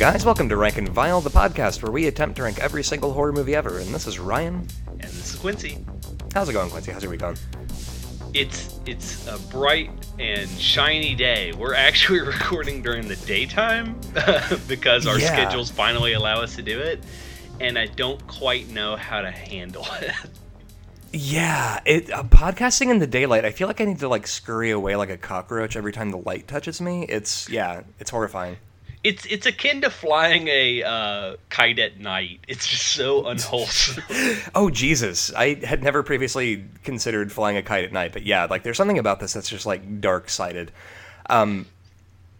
Guys, welcome to Rank and Vile, the podcast where we attempt to rank every single horror movie ever. And this is Ryan. And this is Quincy. How's it going, Quincy? How's your week going? It's it's a bright and shiny day. We're actually recording during the daytime because our Yeah. schedules finally allow us to do it, and I don't quite know how to handle it. Yeah, it uh, podcasting in the daylight. I feel like I need to like scurry away like a cockroach every time the light touches me. It's yeah, it's horrifying. It's it's akin to flying a uh, kite at night. It's just so unwholesome. Oh Jesus, I had never previously considered flying a kite at night, but yeah, like there's something about this that's just like dark sided. Um,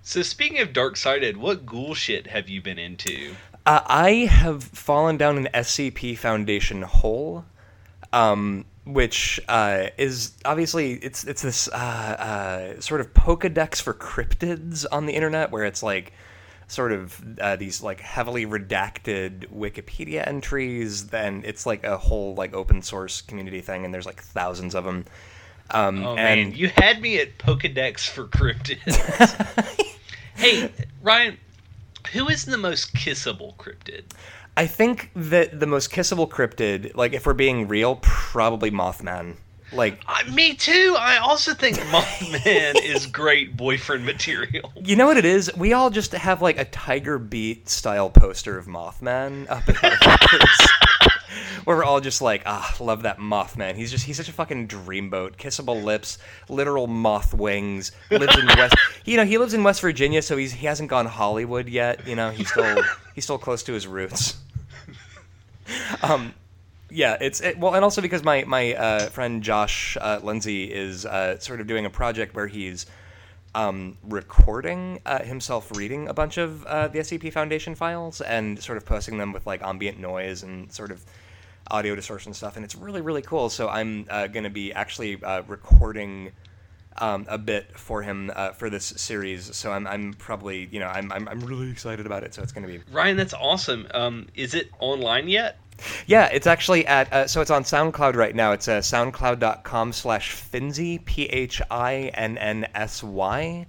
so speaking of dark sided, what ghoul shit have you been into? Uh, I have fallen down an SCP Foundation hole, um, which uh, is obviously it's it's this uh, uh, sort of Pokedex for cryptids on the internet, where it's like sort of uh, these like heavily redacted Wikipedia entries. Then it's like a whole like open source community thing, and there's like thousands of them. Um, Oh and man, you had me at Pokedex for cryptids. hey, Ryan, who is the most kissable cryptid? I think that the most kissable cryptid, like if we're being real, probably Mothman. Like Uh, me too. I also think Mothman is great boyfriend material. You know what it is? We all just have like a Tiger Beat style poster of Mothman up in our. Where we're all just like, ah, love that Mothman. He's just he's such a fucking dreamboat. Kissable lips, literal moth wings. Lives in West you know, he lives in West Virginia, so he's he hasn't gone Hollywood yet, you know, he's still he's still close to his roots. Um yeah, it's it, well, and also because my my uh, friend Josh uh, Lindsay is uh, sort of doing a project where he's um, recording uh, himself reading a bunch of uh, the SCP Foundation files and sort of posting them with like ambient noise and sort of audio distortion stuff, and it's really really cool. So I'm uh, going to be actually uh, recording. Um, a bit for him uh, for this series, so I'm, I'm probably you know I'm, I'm I'm really excited about it. So it's going to be Ryan, that's awesome. Um, is it online yet? Yeah, it's actually at uh, so it's on SoundCloud right now. It's uh, soundcloud.com slash Finsy P H I N N S Y.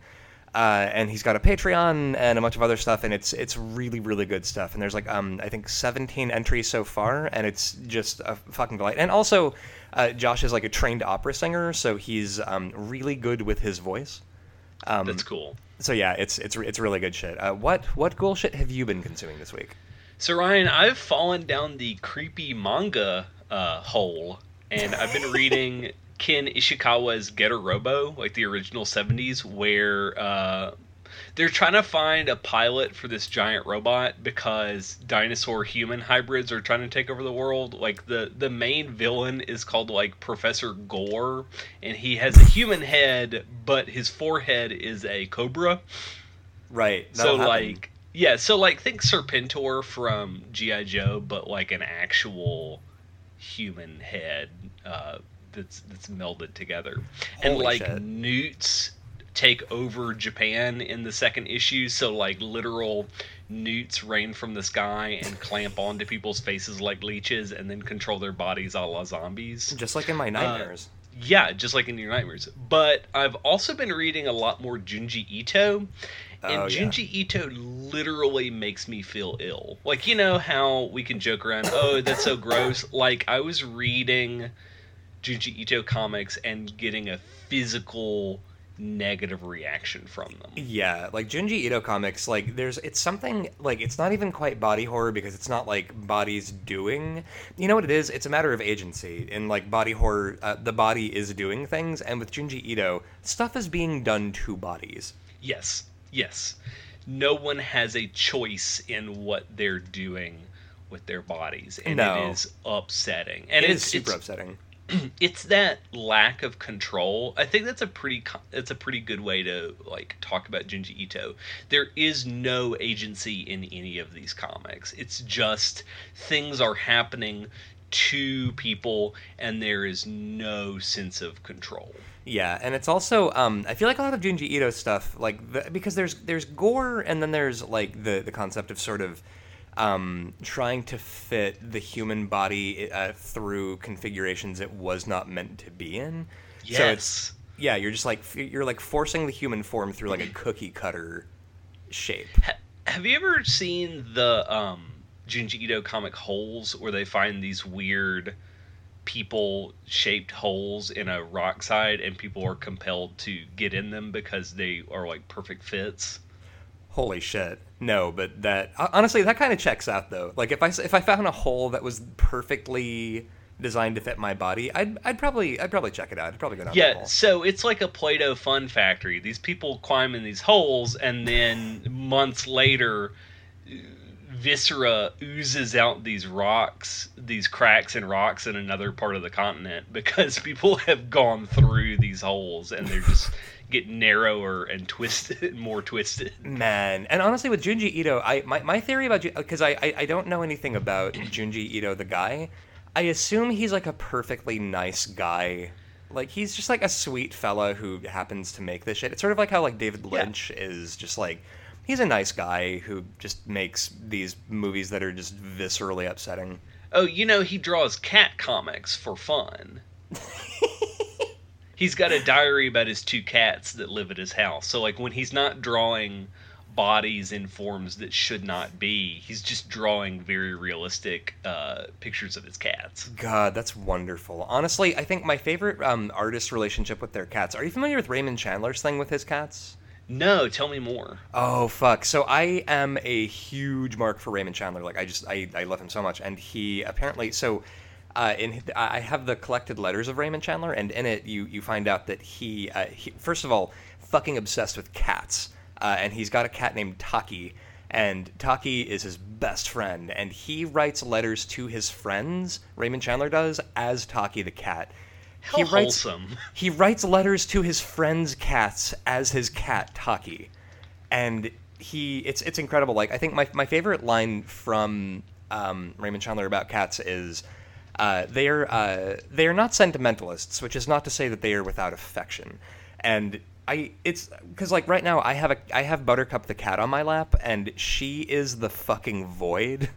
Uh, and he's got a Patreon and a bunch of other stuff, and it's it's really really good stuff. And there's like um I think 17 entries so far, and it's just a fucking delight. And also, uh, Josh is like a trained opera singer, so he's um, really good with his voice. Um, That's cool. So yeah, it's it's it's really good shit. Uh, what what cool shit have you been consuming this week? So Ryan, I've fallen down the creepy manga uh, hole, and I've been reading Ken Ishikawa's Getter Robo, like the original '70s, where uh, they're trying to find a pilot for this giant robot because dinosaur human hybrids are trying to take over the world. Like the the main villain is called like Professor Gore, and he has a human head, but his forehead is a cobra. Right. So happen. like yeah, so like think Serpentor from GI Joe, but like an actual human head uh, that's that's melded together, and like shit. newts take over Japan in the second issue. So like literal newts rain from the sky and clamp onto people's faces like leeches, and then control their bodies a la zombies. just like in my nightmares. Yeah, just like in your nightmares. But I've also been reading a lot more Junji Ito. And Oh, yeah. Junji Ito literally makes me feel ill. Like, you know how we can joke around, oh, that's so gross. Like, I was reading Junji Ito comics and getting a physical negative reaction from them. Yeah, like Junji Ito comics, like there's it's something like it's not even quite body horror because it's not like bodies doing. You know what it is? It's a matter of agency. In like body horror, uh, the body is doing things, and with Junji Ito, stuff is being done to bodies. Yes, yes. No one has a choice in what they're doing with their bodies. And No. it is upsetting. And it is it's, super it's, upsetting. it's that lack of control. I think that's a pretty that's a pretty good way to like talk about Junji Ito. There is no agency in any of these comics. It's just things are happening to people and there is no sense of control. Yeah, and it's also um, I feel like a lot of Junji Ito stuff like the, because there's there's gore and then there's like the the concept of sort of um, trying to fit the human body uh, through configurations it was not meant to be in. Yes. So it's yeah, you're just like you're like forcing the human form through like a cookie cutter shape. Ha- have you ever seen the um, Junji Ito comic holes where they find these weird people shaped holes in a rock side and people are compelled to get in them because they are like perfect fits? Holy shit. No, but that honestly that kind of checks out though. Like if I if I found a hole that was perfectly designed to fit my body, I'd I'd probably I'd probably check it out. I'd probably go down. Yeah, so it's like a Play-Doh fun factory. These people climb in these holes, and then months later, viscera oozes out these rocks, these cracks and rocks in another part of the continent because people have gone through these holes and they're just get narrower and twisted, and more twisted. Man, and honestly, with Junji Ito, I my, my theory about because I, I I don't know anything about Junji Ito the guy. I assume he's like a perfectly nice guy. Like he's just like a sweet fella who happens to make this shit. It's sort of like how like David Lynch yeah. is just like he's a nice guy who just makes these movies that are just viscerally upsetting. Oh, you know he draws cat comics for fun. he's got a diary about his two cats that live at his house. So like when he's not drawing bodies in forms that should not be. He's just drawing very realistic uh, pictures of his cats. God, that's wonderful. Honestly, I think my favorite um, artist relationship with their cats. Are you familiar with Raymond Chandler's thing with his cats? No, tell me more. Oh fuck! So I am a huge mark for Raymond Chandler. Like I just I, I love him so much, and he apparently so. Uh, in I have the collected letters of Raymond Chandler, and in it you you find out that he, uh, he first of all fucking obsessed with cats uh, and he's got a cat named Taki. And Taki is his best friend, and he writes letters to his friends. Raymond Chandler does as Taki the cat. How he writes, wholesome. He writes letters to his friends' cats as his cat Taki, and he it's it's incredible. Like I think my my favorite line from um, Raymond Chandler about cats is. Uh, they are uh, they are not sentimentalists, which is not to say that they are without affection. And I it's because like right now I have a I have Buttercup the cat on my lap and she is the fucking void.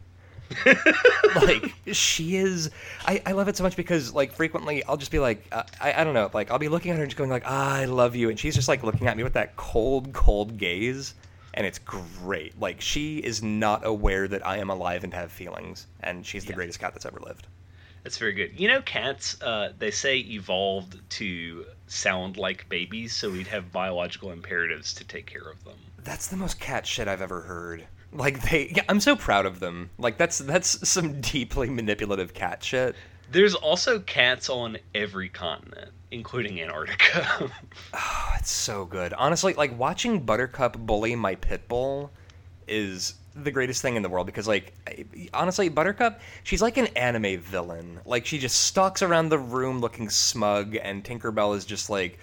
like she is I, I love it so much because like frequently i'll just be like uh, I, I don't know like i'll be looking at her and just going like ah, i love you and she's just like looking at me with that cold cold gaze and it's great like she is not aware that i am alive and have feelings and she's the yeah. greatest cat that's ever lived that's very good. You know, cats, uh, they say evolved to sound like babies, so we'd have biological imperatives to take care of them. That's the most cat shit I've ever heard. Like they, yeah, I'm so proud of them. Like that's that's some deeply manipulative cat shit. There's also cats on every continent, including Antarctica. oh, it's so good. Honestly, like watching Buttercup bully my pit bull is the greatest thing in the world because like honestly buttercup she's like an anime villain like she just stalks around the room looking smug and tinkerbell is just like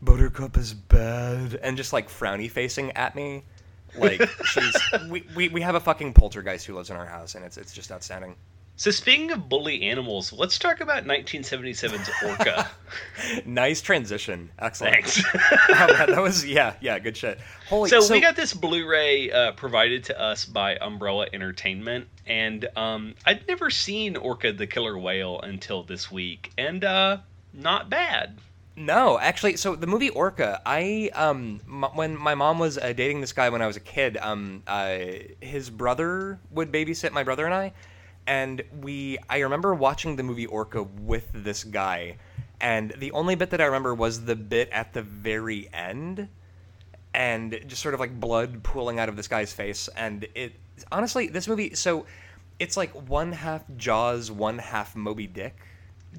buttercup is bad and just like frowny facing at me like she's we, we, we have a fucking poltergeist who lives in our house and it's it's just outstanding so speaking of bully animals, let's talk about 1977's Orca. nice transition. Excellent. Thanks. oh, man, that was yeah, yeah, good shit. Holy. So, so we got this Blu-ray uh, provided to us by Umbrella Entertainment, and um, I'd never seen Orca the Killer Whale until this week, and uh, not bad. No, actually, so the movie Orca, I um m- when my mom was uh, dating this guy when I was a kid, um uh, his brother would babysit my brother and I and we I remember watching the movie Orca with this guy, and the only bit that I remember was the bit at the very end, and just sort of like blood pooling out of this guy's face, and it honestly this movie so it's like one half Jaws, one half Moby Dick.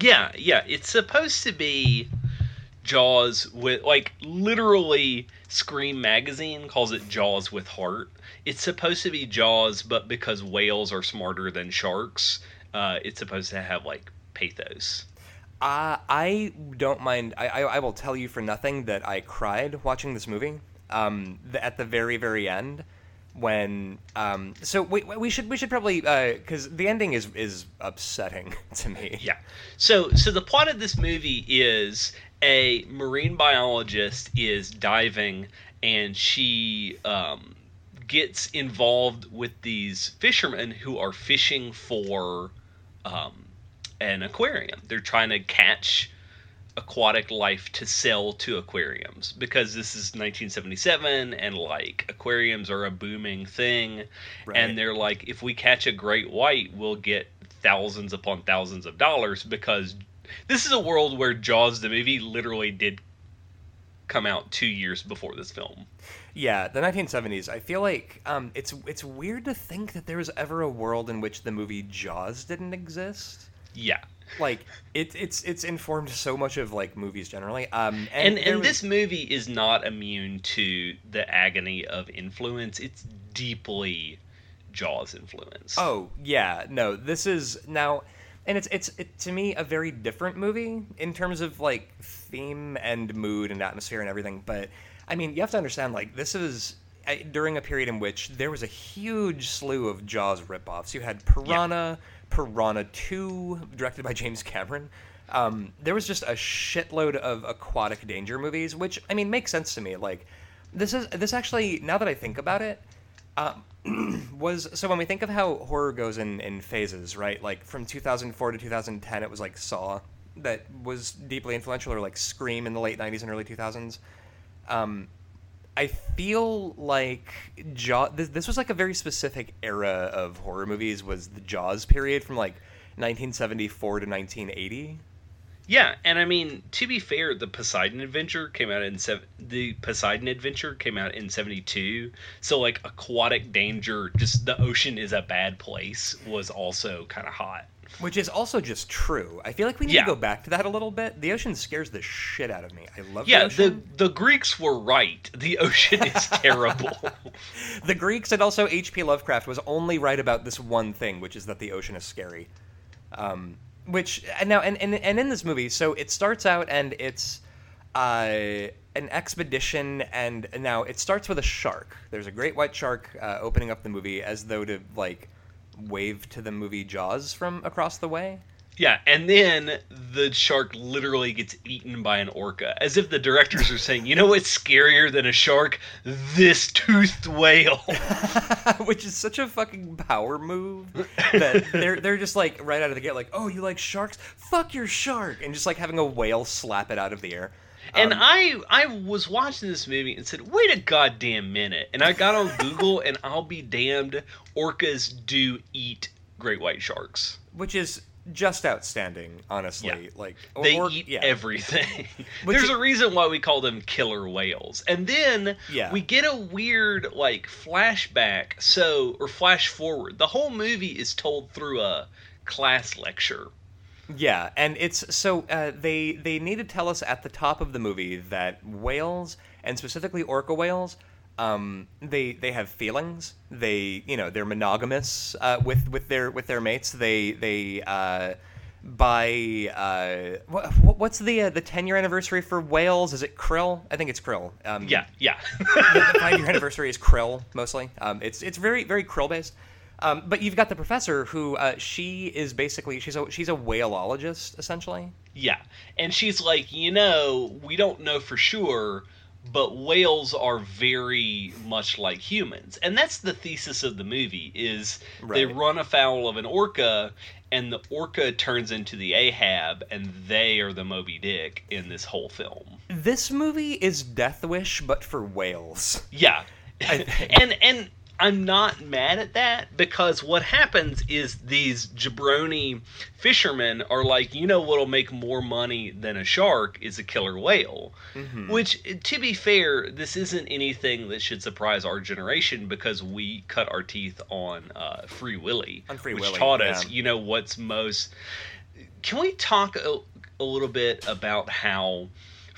Yeah, yeah, it's supposed to be Jaws with like literally Scream magazine calls it Jaws with heart. It's supposed to be Jaws, but because whales are smarter than sharks, uh, it's supposed to have like pathos. Uh, I don't mind. I, I, I will tell you for nothing that I cried watching this movie. Um, the, at the very very end, when um, so we, we should we should probably because uh, the ending is is upsetting to me. Yeah. So so the plot of this movie is a marine biologist is diving and she um, gets involved with these fishermen who are fishing for um, an aquarium. They're trying to catch aquatic life to sell to aquariums because this is 1977 and like aquariums are a booming thing Right. and they're like if we catch a great white we'll get thousands upon thousands of dollars because this is a world where Jaws the movie literally did come out 2 years before this film. Yeah, the 1970s. I feel like um, it's it's weird to think that there was ever a world in which the movie Jaws didn't exist. Yeah. Like it, it's it's informed so much of like movies generally. Um, And and, and, was- this movie is not immune to the agony of influence. It's deeply Jaws influence. Oh yeah, no. This is now, and it's it's it, to me a very different movie in terms of like theme and mood and atmosphere and everything. But I mean, you have to understand like this is uh, during a period in which there was a huge slew of Jaws ripoffs. You had Piranha, Piranha Two, directed by James Cameron. Um, there was just a shitload of aquatic danger movies, which I mean makes sense to me. Like this is this actually now that I think about it, um, was so when we think of how horror goes in in phases, right? Like from 2004 to 2010, it was like Saw that was deeply influential, or like Scream in the late 90s and early 2000s. Um, I feel like Jaw. This, this was like a very specific era of horror movies. Was the Jaws period from like 1974 to 1980? Yeah, and I mean to be fair, the Poseidon Adventure came out in sev- the Poseidon Adventure came out in '72. So like aquatic danger, just the ocean is a bad place, was also kind of hot. Which is also just true. I feel like we need Yeah. to go back to that a little bit. The ocean scares the shit out of me. I love the Yeah, the the Greeks were right. The ocean is terrible. the Greeks and also H.P. Lovecraft was only right about this one thing, which is that the ocean is scary. Um, which and now and, and and in this movie, so it starts out and it's uh, an expedition, and now it starts with a shark. There's a great white shark uh, opening up the movie as though to like wave to the movie Jaws from across the way. Yeah, and then the shark literally gets eaten by an orca, as if the directors are saying, "You know what's scarier than a shark? This toothed whale." which is such a fucking power move that they're they're just like right out of the gate like oh you like sharks fuck your shark and just like having a whale slap it out of the air And Um, I I was watching this movie and said, "Wait a goddamn minute!" And I got on Google, and I'll be damned, orcas do eat great white sharks. which is just outstanding honestly Yeah. like or- They or- eat yeah. everything. There's a reason why we call them killer whales. And then Yeah. we get a weird like flashback, so or flash forward. The whole movie is told through a class lecture. Yeah, and it's so uh, they they need to tell us at the top of the movie that whales and specifically orca whales, um, they they have feelings. They you know they're monogamous uh, with with their with their mates. They they uh, by uh, what, what's the uh, the ten year anniversary for whales? Is it krill? I think it's krill. Um, Yeah, yeah. the five year anniversary is krill mostly. Um, it's it's very very krill based. Um, but you've got the professor who uh, she is basically she's a she's a whaleologist essentially. Yeah. And she's like, you know, we don't know for sure, but whales are very much like humans. And that's the thesis of the movie is they run afoul of an orca and the orca turns into the Ahab and they are the Moby Dick in this whole film. This movie is Death Wish but for whales. Yeah. And and I'm not mad at that because what happens is these jabroni fishermen are like, you know what'll make more money than a shark is a killer whale. Mhm. Which, to be fair, this isn't anything that should surprise our generation because we cut our teeth on uh, Free Willy, On Free which Willy, taught us, yeah. you know, what's most. Can we talk a, a little bit about how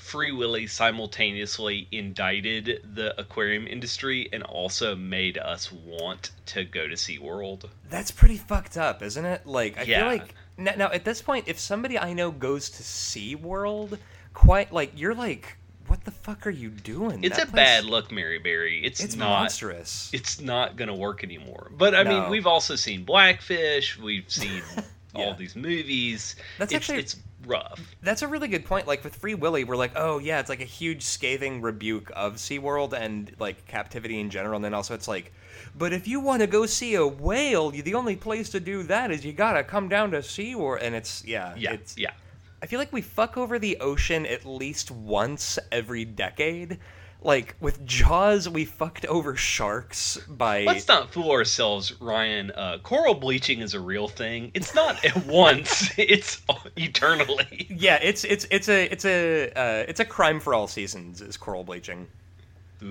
Free Willy simultaneously indicted the aquarium industry and also made us want to go to SeaWorld? That's pretty fucked up, isn't it? Like I Yeah. feel like now, now at this point, if somebody I know goes to SeaWorld, quite like you're like, what the fuck are you doing? It's That a place- bad look, Mary Berry. It's, It's not. monstrous. It's not going to work anymore. But I No. mean, we've also seen Blackfish. We've seen Yeah. all these movies. That's it's, actually- it's rough. That's a really good point. Like with Free Willy, we're like, oh yeah, it's like a huge scathing rebuke of SeaWorld and like captivity in general. And then also it's like, but if you want to go see a whale, you, the only place to do that is you gotta come down to SeaWorld. And it's yeah, Yeah, it's yeah. I feel like we fuck over the ocean at least once every decade. Like with Jaws, we fucked over sharks by. Let's not fool ourselves, Ryan. Uh, coral bleaching is a real thing. It's not at once; it's eternally. Yeah, it's it's it's a it's a uh, it's a crime for all seasons. Is coral bleaching?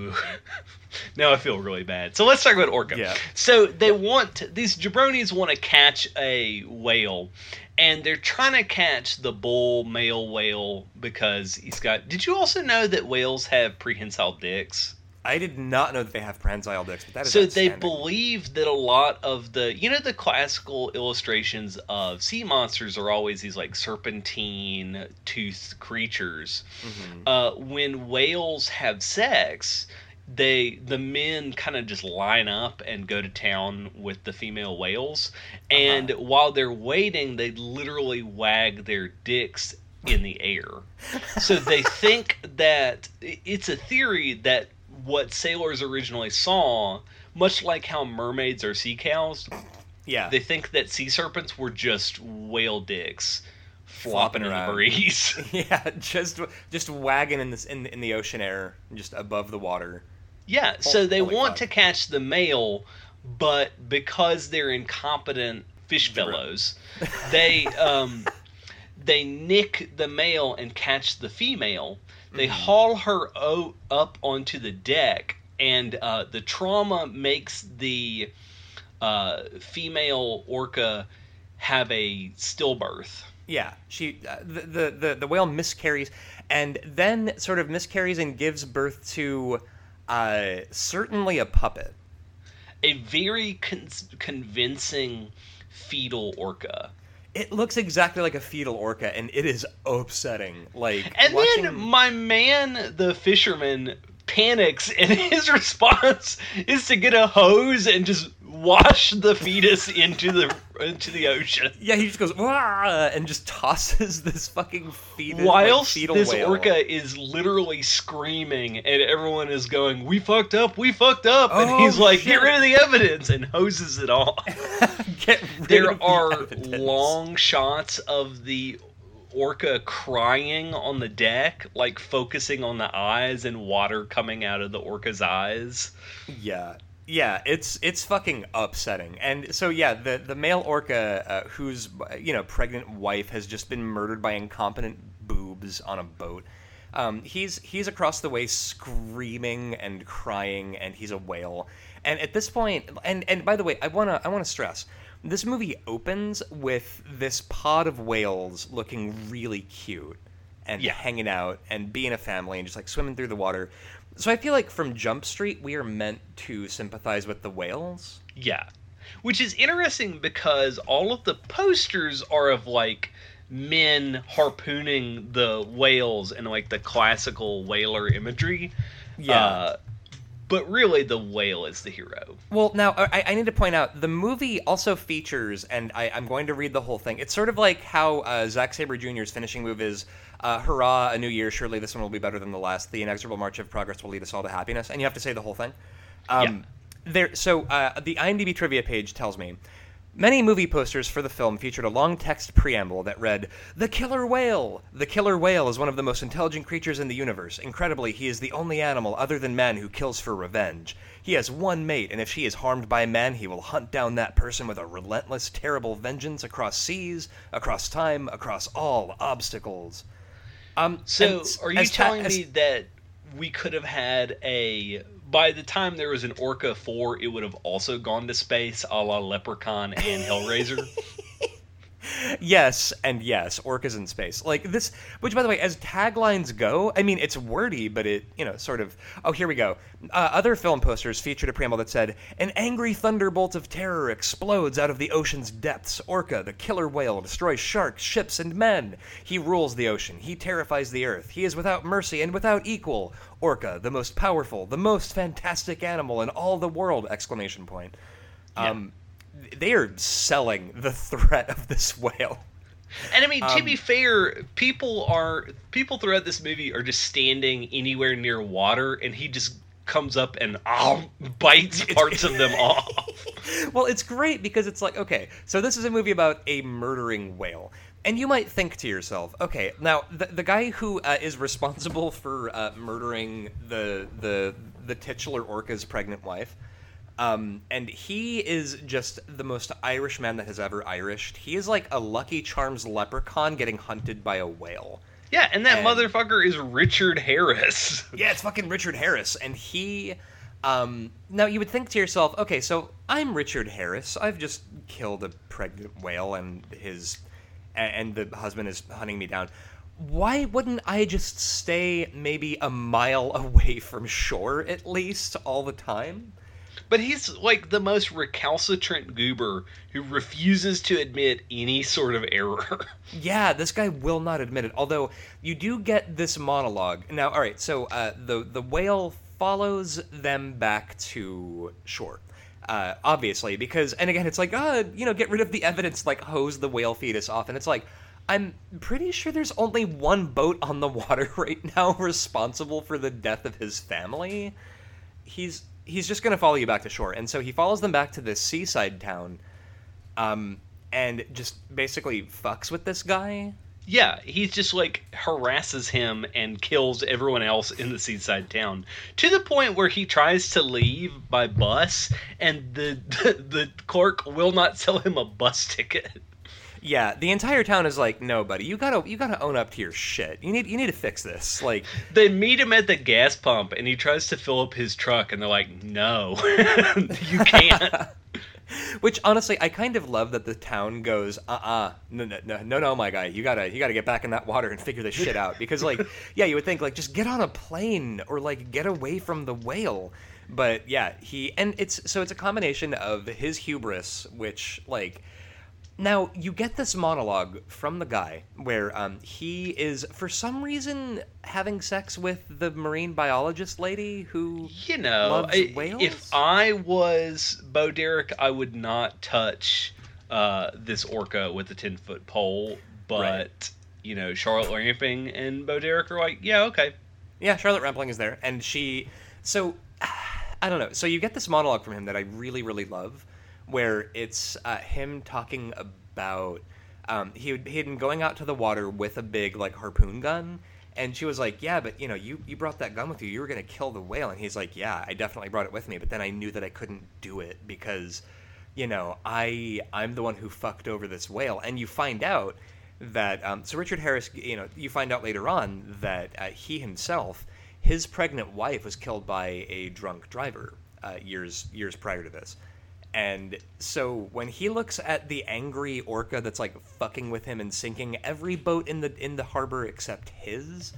Now I feel really bad. So let's talk about Orca. Yeah. So they want these jabronis want to catch a whale, and they're trying to catch the bull male whale because he's got. Did you also know that whales have prehensile dicks? I did not know that they have prehensile dicks, but that is so they believe that a lot of the you know the classical illustrations of sea monsters are always these like serpentine toothed creatures Mhm. uh, when whales have sex they the men kind of just line up and go to town with the female whales. Uh-huh. And while they're waiting they literally wag their dicks in the air. So they think that it's a theory that what sailors originally saw much like how mermaids are sea cows Yeah, they think that sea serpents were just whale dicks Flopping flopping in the breeze. Yeah, just just wagging in this in in the ocean air, just above the water. Yeah, so they holy want fuck. to catch the male, but because they're incompetent fish fellows, they um, they nick the male and catch the female. They Mhm. haul her o- up onto the deck, and uh, the trauma makes the uh, female orca have a stillbirth. Yeah, she uh, the, the the the whale miscarries, and then sort of miscarries and gives birth to uh, certainly a puppet. A very con- convincing fetal orca. It looks exactly like a fetal orca, and it is upsetting. Like And watching... then my man, the fisherman, panics, and his response is to get a hose and just wash the fetus into the into the ocean. yeah, he just goes Wah! and just tosses this fucking fetus, Whilst like, this whale. orca is literally screaming, and everyone is going, "We fucked up, we fucked up," and Oh, he's like, shit. "Get rid of the evidence," and hoses it off. Get rid there the are evidence. long shots of the orca crying on the deck, like focusing on the eyes and water coming out of the orca's eyes. Yeah. Yeah, it's it's fucking upsetting. And so yeah, the the male orca uh, whose you know pregnant wife has just been murdered by incompetent boobs on a boat. Um, he's he's across the way screaming and crying, and he's a whale. And at this point, and and by the way, I wanna I wanna stress this movie opens with this pod of whales looking really cute and Yeah. hanging out and being a family and just like swimming through the water. So I feel like from Jump Street we are meant to sympathize with the whales. Yeah. Which is interesting because all of the posters are of like men harpooning the whales and like the classical whaler imagery. Uh, but really, the whale is the hero. Well, now I, I need to point out the movie also features, and I, I'm going to read the whole thing. It's sort of like how uh, Zack Sabre Jr.'s finishing move is, uh, "Hurrah, a new year! Surely this one will be better than the last. The inexorable march of progress will lead us all to happiness." And you have to say the whole thing. Um, There. So uh, the IMDb trivia page tells me. Many movie posters for the film featured a long text preamble that read, The Killer Whale! The killer whale is one of the most intelligent creatures in the universe. Incredibly, he is the only animal other than man who kills for revenge. He has one mate, and if she is harmed by man, he will hunt down that person with a relentless, terrible vengeance across seas, across time, across all obstacles. Um, So, are you as ta- telling as- me that we could have had a. By the time there was an Orca 4, it would have also gone to space a la Leprechaun and Hellraiser? Yes, and yes, orcas in space. Like this, which by the way, as taglines go, I mean, it's wordy, but it, you know, sort of. Oh, here we go. Uh, other film posters featured a preamble that said, An angry thunderbolt of terror explodes out of the ocean's depths. Orca, the killer whale, destroys sharks, ships, and men. He rules the ocean. He terrifies the earth. He is without mercy and without equal. Orca, the most powerful, the most fantastic animal in all the world! Exclamation point. Um, they are selling the threat of this whale. And I mean, to Um, be fair, people are people throughout this movie are just standing anywhere near water, and he just comes up and ah, bites parts of them off. well, it's great because it's like, okay, so this is a movie about a murdering whale. And you might think to yourself, okay, now the, the guy who uh, is responsible for uh, murdering the the the titular orca's pregnant wife, um, and he is just the most Irish man that has ever Irished. He is like a Lucky Charms leprechaun getting hunted by a whale. Yeah, and that And- motherfucker is Richard Harris. Yeah, it's fucking Richard Harris, and he. Um, now you would think to yourself, okay, so I'm Richard Harris. I've just killed a pregnant whale, and his, and the husband is hunting me down. Why wouldn't I just stay maybe a mile away from shore at least all the time? But he's like the most recalcitrant goober who refuses to admit any sort of error. Yeah, this guy will not admit it. Although you do get this monologue now. All right, so uh, the the whale follows them back to shore, uh, obviously because and again it's like uh you know get rid of the evidence like hose the whale fetus off and it's like I'm pretty sure there's only one boat on the water right now responsible for the death of his family. He's he's just gonna follow you back to shore, and so he follows them back to this seaside town um, and just basically fucks with this guy. yeah, he's just like harasses him and kills everyone else in the seaside town to the point where he tries to leave by bus and the the, the clerk will not sell him a bus ticket. Yeah, the entire town is like, no, buddy, you gotta you gotta own up to your shit. You need you need to fix this. Like, They meet him at the gas pump and he tries to fill up his truck and they're like, "No. you can't." which honestly, I kind of love that the town goes, uh, uh no, no, no, no, no, my guy, you gotta you gotta get back in that water and figure this shit out because like, yeah, you would think like just get on a plane or like get away from the whale. But yeah, he and it's so it's a combination of his hubris, which like Now you get this monologue from the guy where um, he is, for some reason, having sex with the marine biologist lady who. You know, I- whales? if I was Bo Derek, I would not touch uh, this orca with a ten foot pole. But Right. you know, Charlotte Rampling and Bo Derek are like, yeah, okay. Yeah, Charlotte Rampling is there, and she. So, I don't know. So you get this monologue from him that I really, really love, where it's uh, him talking about. Um, he had, been going out to the water with a big like harpoon gun, and she was like, "Yeah, but you know, you you brought that gun with you. You were gonna kill the whale." And he's like, "Yeah, I definitely brought it with me, but then I knew that I couldn't do it because, you know, I I'm the one who fucked over this whale." And you find out that um, so Richard Harris, you know, you find out later on that uh, he himself, his pregnant wife was killed by a drunk driver uh, years years prior to this. And so when he looks at the angry orca that's like fucking with him and sinking every boat in the in the harbor except his,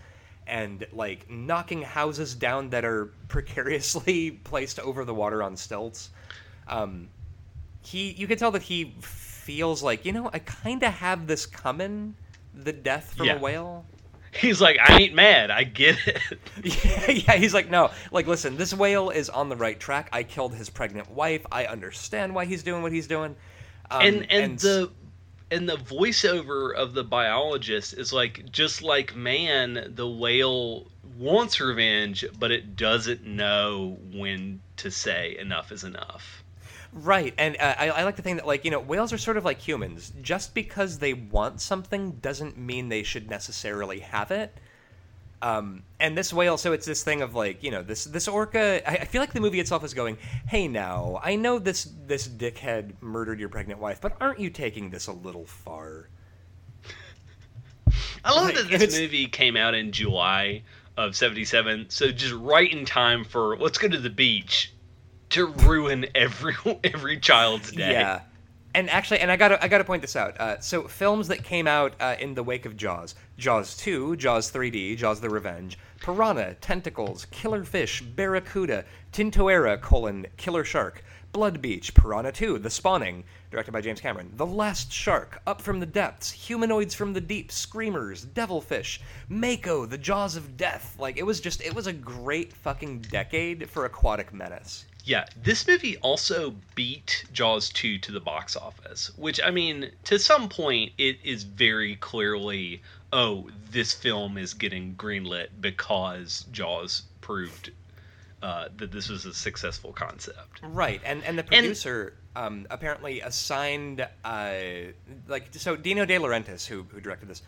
and like knocking houses down that are precariously placed over the water on stilts, um, he you can tell that he feels like you know I kind of have this coming, the death from Yeah. a whale. He's like, I ain't mad. I get it. Yeah, yeah, he's like, no, like, listen, this whale is on the right track. I killed his pregnant wife. I understand why he's doing what he's doing. Um, and and the and the voiceover of the biologist is like just like man the whale wants revenge but it doesn't know when to say enough is enough right, and uh, I, I like to think that, like, you know, whales are sort of like humans. Just because they want something doesn't mean they should necessarily have it. Um, and this whale, so it's this thing of like, you know, this this orca. I, I feel like the movie itself is going, "Hey, now, I know this this dickhead murdered your pregnant wife, but aren't you taking this a little far?" i love Like, that this movie came out in july of 77 so just right in time for let's go to the beach to ruin every every child's day Yeah, and actually, and I gotta I gotta point this out. Uh, so films that came out uh, in the wake of Jaws, Jaws two, Jaws 3D, Jaws the Revenge, Piranha, Tentacles, Killer Fish, Barracuda, Tintorera: colon, Killer Shark, Blood Beach, Piranha 2, The Spawning, directed by James Cameron, The Last Shark, Up from the Depths, Humanoids from the Deep, Screamers, Devilfish, Mako, The Jaws of Death. Like it was just it was a great fucking decade for aquatic menace. Yeah, this movie also beat Jaws 2 to the box office, which, I mean, to some point, it is very clearly, oh, this film is getting greenlit because Jaws proved uh, that this was a successful concept. Right, and and the producer um, apparently assigned uh, like so Dino De Laurentiis, who who directed this.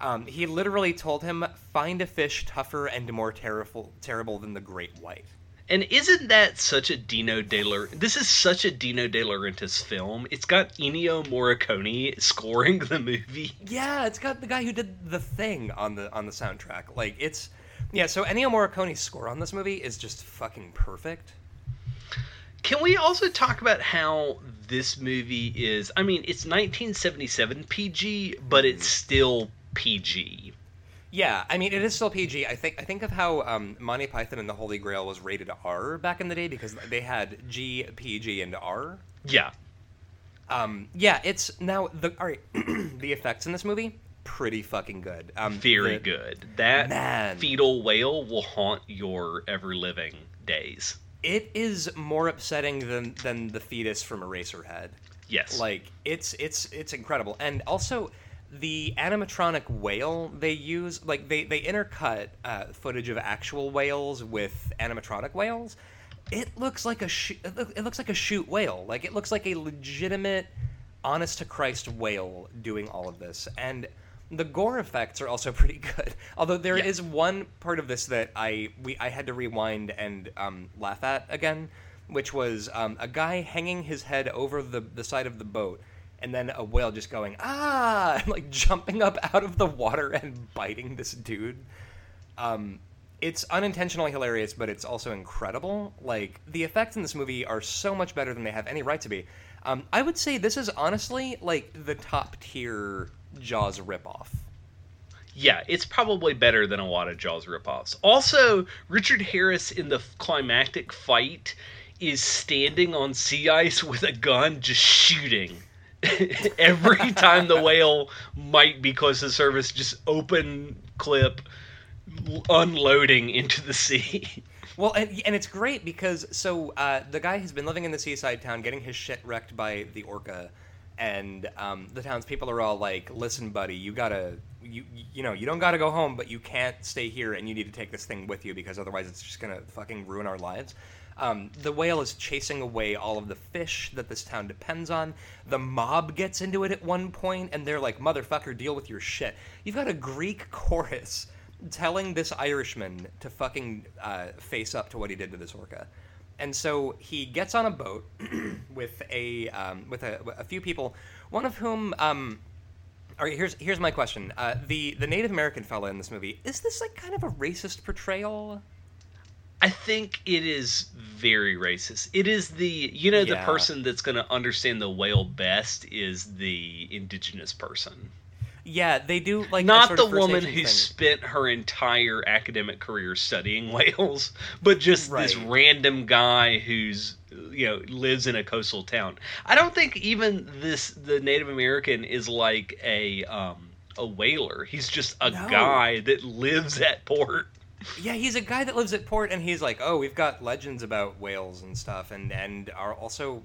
Um, he literally told him, "Find a fish tougher and more terrible terrible than the great white." And isn't that such a Dino De Laurentiis? This is such a Dino De Laurentiis film. It's got Ennio Morricone scoring the movie. Yeah, it's got the guy who did the thing on the on the soundtrack. Like it's yeah. So Ennio Morricone's score on this movie is just fucking perfect. Can we also talk about how this movie is? I mean, it's 1977 PG, but it's mm. still PG. Yeah, I mean it is still PG. I think I think of how um, Monty Python and the Holy Grail was rated R back in the day because they had G, PG, and R. Yeah. Um, yeah, it's now the all right. the effects in this movie pretty fucking good. Um, Very the- good. That Man. fetal whale will haunt your ever living days. It is more upsetting than than the fetus from Eraserhead. Yes. Like it's it's it's incredible, and also the animatronic whale they use, like they they intercut uh, footage of actual whales with animatronic whales. It looks like a sh- it, looks like a shoot whale. Like it looks like a legitimate, honest to Christ whale doing all of this, and the gore effects are also pretty good. Although there is Yeah. one part of this that I we I had to rewind and um, laugh at again, which was um, a guy hanging his head over the the side of the boat, and then a whale just going ah, and like jumping up out of the water and biting this dude. Um, it's unintentionally hilarious, but it's also incredible. Like the effects in this movie are so much better than they have any right to be. Um, I would say this is honestly like the top tier Jaws ripoff. Yeah, it's probably better than a lot of Jaws ripoffs. Also, Richard Harris in the climactic fight is standing on sea ice with a gun just shooting. Every time the whale might be close to surface, just open clip unloading into the sea. Well, and, and it's great because so uh, the guy has been living in the seaside town, getting his shit wrecked by the orca, and um, the townspeople are all like, "Listen, buddy, you gotta, you you know, you don't gotta go home, but you can't stay here, and you need to take this thing with you because otherwise it's just gonna fucking ruin our lives." Um, the whale is chasing away all of the fish that this town depends on. The mob gets into it at one point, and they're like, "Motherfucker, deal with your shit." You've got a Greek chorus telling this Irishman to fucking uh, face up to what he did to this orca. And so he gets on a boat with a um, with a, a few people, one of whom. Um, all right, here's here's my question. Uh, the the Native American fella in this movie is this like kind of a racist portrayal? I think it is very racist. It is the you know the person that's going to understand the whale best is the indigenous person. Yeah, they do like Not the woman who thing. spent her entire academic career studying whales, but just this random guy who's you know lives in a coastal town. I don't think even this the Native American is like a um a whaler. He's just a No. guy that lives at port. Yeah, he's a guy that lives at port, and he's like, "Oh, we've got legends about whales and stuff, and and are also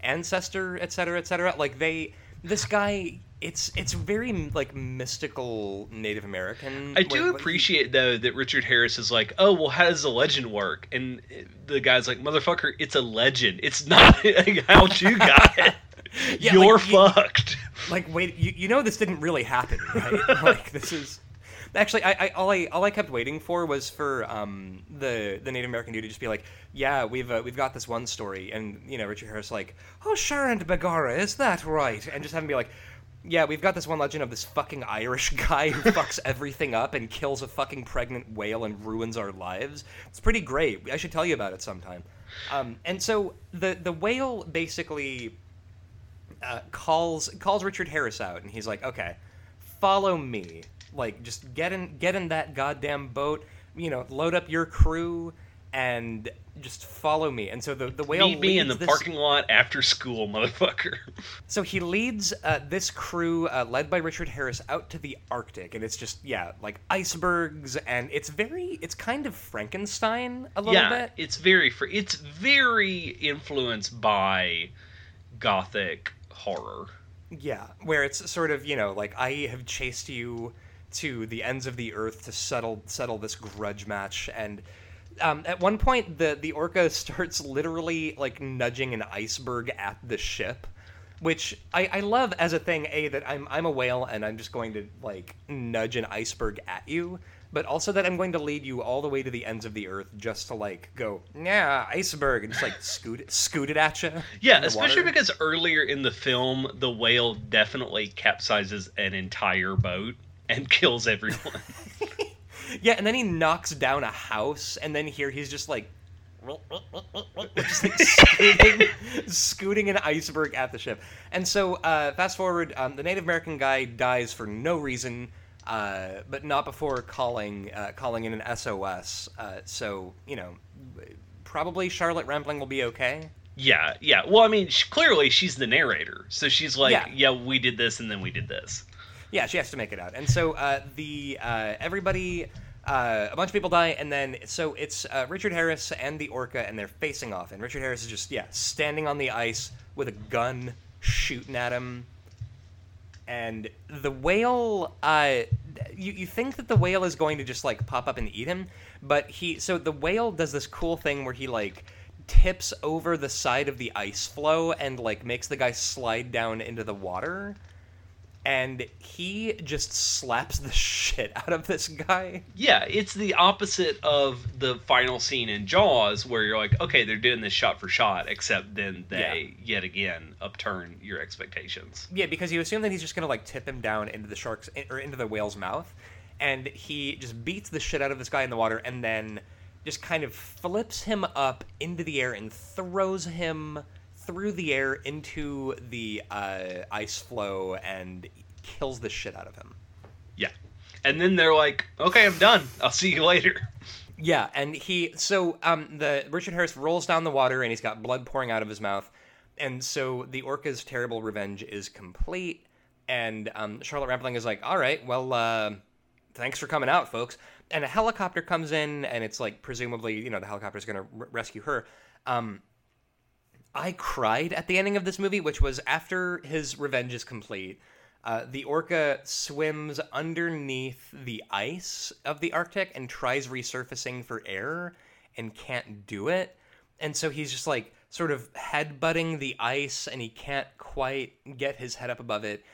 ancestor, et cetera, et cetera." Like they, this guy, it's it's very like mystical Native American. I do like, appreciate though that Richard Harris is like, "Oh, well, how does the legend work?" And the guy's like, "Motherfucker, it's a legend. It's not how you got it. Yeah, You're like, you- fucked." like wait you, you know this didn't really happen right like this is actually I, I all i all i kept waiting for was for um the the native american dude to just be like yeah we've uh, we've got this one story and you know richard harris like oh sharon begara is that right and just have him be like yeah, we've got this one legend of this fucking Irish guy who fucks everything up and kills a fucking pregnant whale and ruins our lives. It's pretty great. I should tell you about it sometime. Um, and so the the whale basically uh, calls calls Richard Harris out, and he's like, "Okay, follow me. Like, just get in get in that goddamn boat. You know, load up your crew, and just follow me." And so the the whale Meet me in the this- parking lot after school, motherfucker. So he leads uh, this crew, uh, led by Richard Harris, out to the Arctic, and it's just yeah, like icebergs, and it's very, it's kind of Frankenstein a little yeah, bit. it's very fr- it's very influenced by gothic horror. Yeah, where it's sort of you know like I have chased you to the ends of the earth to settle settle this grudge match, and Um, at one point, the the orca starts literally like nudging an iceberg at the ship, which I, I love as a thing. A that I'm I'm a whale and I'm just going to like nudge an iceberg at you, but also that I'm going to lead you all the way to the ends of the earth just to like go yeah iceberg and just like scoot it, scoot it at you. Yeah, especially because earlier in the film, the whale definitely capsizes an entire boat and kills everyone. yeah, and then he knocks down a house, and then here he's just like. just like scooting, scooting an iceberg at the ship. And so, uh, fast forward, um, the Native American guy dies for no reason, uh, but not before calling uh, calling in an SOS. Uh, so, you know, probably Charlotte Rampling will be okay. Yeah, yeah. Well, I mean, sh- clearly she's the narrator, so she's like, Yeah. yeah. we did this and then we did this." Yeah, she has to make it out. And so uh, the uh, everybody, uh, a bunch of people die, and then so it's uh, Richard Harris and the orca, and they're facing off. And Richard Harris is just yeah standing on the ice with a gun, shooting at him. And the whale, uh, you you think that the whale is going to just like pop up and eat him, but he so the whale does this cool thing where he like tips over the side of the ice floe and like makes the guy slide down into the water and he just slaps the shit out of this guy. Yeah, it's the opposite of the final scene in Jaws, where you're like, okay, they're doing this shot for shot, except then they yet again upturn your expectations. Yeah, because you assume that he's just gonna like tip him down into the shark's or into the whale's mouth, and he just beats the shit out of this guy in the water, and then just kind of flips him up into the air and throws him through the air into the uh, ice floe and kills the shit out of him. Yeah. And then they're like, okay, I'm done. I'll see you later. Yeah, and he so um the Richard Harris rolls down the water and he's got blood pouring out of his mouth, and so the orca's terrible revenge is complete. And um, Charlotte Rampling is like, "All right, well, uh, thanks for coming out, folks." And a helicopter comes in, and it's like presumably, you know, the helicopter's going to r- rescue her. Um, I cried at the ending of this movie, which was after his revenge is complete. Uh, the orca swims underneath the ice of the Arctic and tries resurfacing for air and can't do it. And so he's just like sort of headbutting the ice and he can't quite get his head up above it.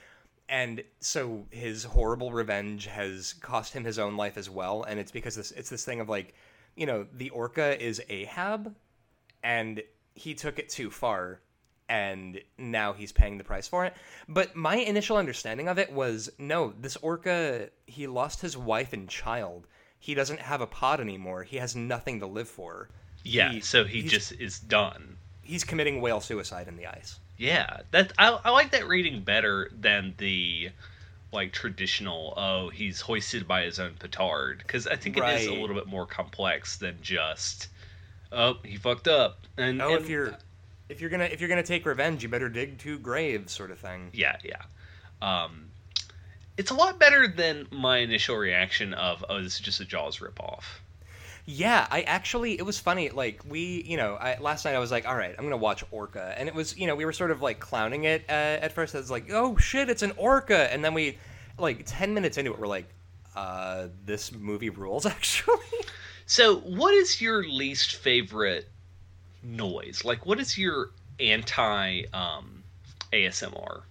And so his horrible revenge has cost him his own life as well. And it's because this it's this thing of like, you know, the orca is Ahab and he took it too far and now he's paying the price for it. But my initial understanding of it was no, this orca, he lost his wife and child. He doesn't have a pod anymore. He has nothing to live for. Yeah, He- so he just is done. He's committing whale suicide in the ice. Yeah, that I, I like that reading better than the like traditional. Oh, he's hoisted by his own petard because I think it is a little bit more complex than just. Oh, he fucked up. And, Oh, and- if you're if you're gonna if you're gonna take revenge, you better dig two graves, sort of thing. yeah, yeah. Um, it's a lot better than my initial reaction of, oh, this is just a Jaws ripoff. Yeah, I actually it was funny. Like we, you know, I, last night I was like, all right, I'm gonna watch Orca, and it was, you know, we were sort of like clowning it uh, at first. I was like, oh shit, it's an orca, and then we, like, ten minutes into it, we're like, uh, this movie rules actually. So, what is your least favorite noise? Like, what is your anti um, ASMR?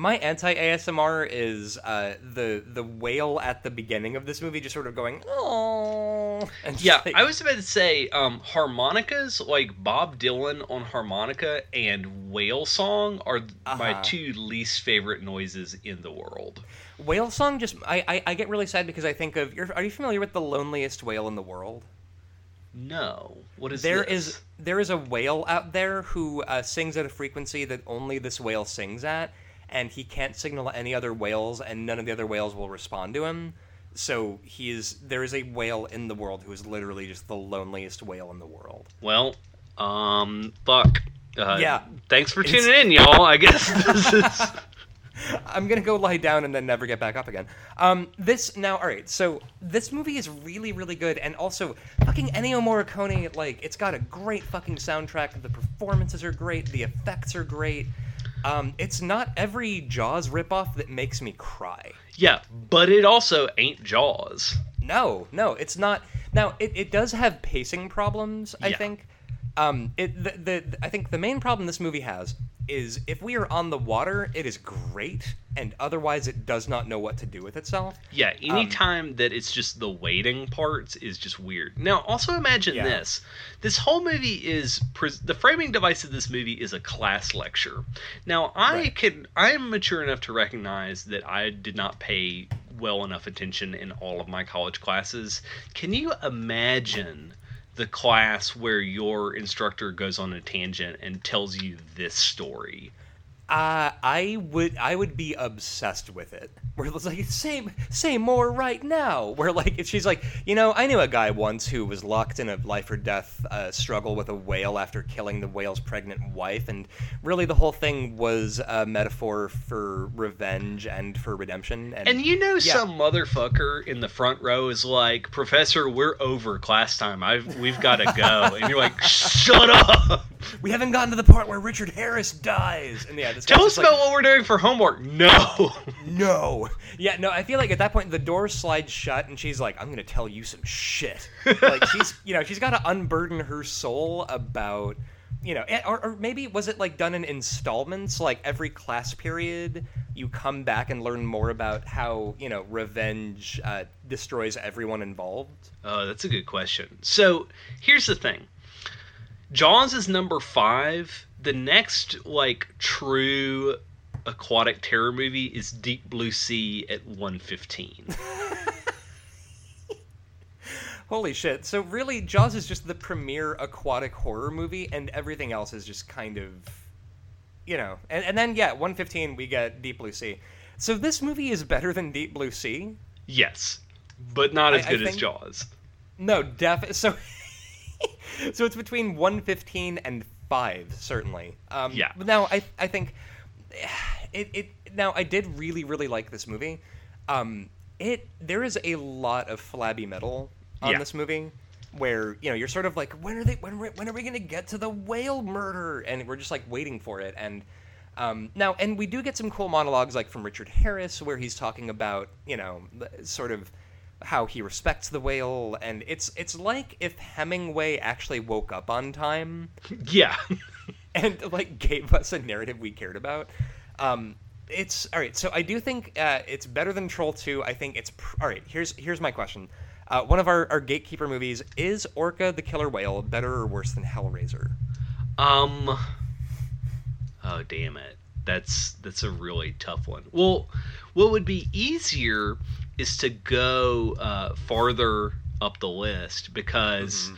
My anti ASMR is uh, the the whale at the beginning of this movie, just sort of going, oh, Yeah, like- I was about to say um, harmonicas, like Bob Dylan on harmonica and whale song, are my Uh-huh. two least favorite noises in the world. whale song. Just I, I I get really sad because I think of. You're, are you familiar with the loneliest whale in the world? No, what is There this? is there is a whale out there who uh, sings at a frequency that only this whale sings at, and he can't signal any other whales, and none of the other whales will respond to him. So he is there is a whale in the world who is literally just the loneliest whale in the world. Well, um, fuck. Uh, Yeah. Thanks for It's- tuning in, y'all. I guess this is. I'm gonna go lie down and then never get back up again. Um, this now, all right. So this movie is really, really good, and also fucking Ennio Morricone. Like, it's got a great fucking soundtrack. The performances are great. The effects are great. Um, it's not every Jaws ripoff that makes me cry. Yeah, but it also ain't Jaws. No, no, it's not. Now it, it does have pacing problems. I Yeah. think. Um, it the, the I think the main problem this movie has is if we are on the water, it is great, and otherwise it does not know what to do with itself. Yeah, Um, anytime that it's just the waiting parts is just weird. Now, also imagine Yeah. this: this whole movie is the framing device of this movie is a class lecture. Now, I Right. can I am mature enough to recognize that I did not pay well enough attention in all of my college classes. Can you imagine? The class where your instructor goes on a tangent and tells you this story. Uh, I would I would be obsessed with it. Where it's like say say more right now. Where like she's like you know I knew a guy once who was locked in a life or death uh, struggle with a whale after killing the whale's pregnant wife, and really the whole thing was a metaphor for revenge and for redemption. And, And you know, Yeah. some motherfucker in the front row is like, "Professor, we're over class time. I've we've got to go." And you're like, "Shut up! We haven't gotten to the part where Richard Harris dies. And yeah, this Tell us just like, about what we're doing for homework." No. No. Yeah, no, I feel like at that point the door slides shut and she's like, I'm going to tell you some shit. like she's, you know, she's got to unburden her soul about, you know, eh, or, or maybe was it like done in installments? Like every class period you come back and learn more about how, you know, revenge uh, destroys everyone involved. Oh, that's a good question. So here's the thing. Jaws is number five. The next like true aquatic terror movie is Deep Blue Sea at 115. Holy shit. So really Jaws is just the premier aquatic horror movie and everything else is just kind of you know. And and then yeah, 115 we get Deep Blue Sea. So this movie is better than Deep Blue Sea? yes, but not as I- I good as think- Jaws. No, def so So it's between 115 and 5 certainly. Um Yeah. Now I I think it it now I did really really like this movie. Um it there is a lot of flabby metal on Yeah. this movie where you know you're sort of like when are they when when are we going to get to the whale murder and we're just like waiting for it and um, now and we do get some cool monologues like from Richard Harris where he's talking about you know sort of how he respects the whale and it's it's like if Hemingway actually woke up on time Yeah. and like gave us a narrative we cared about. Um, it's all right. So I do think uh, it's better than Troll Two. I think it's pr- all right. Here's here's my question. Uh, one of our, our gatekeeper movies is Orca the Killer Whale better or worse than Hellraiser? Um. Oh damn it! That's that's a really tough one. Well, what would be easier is to go uh, farther up the list because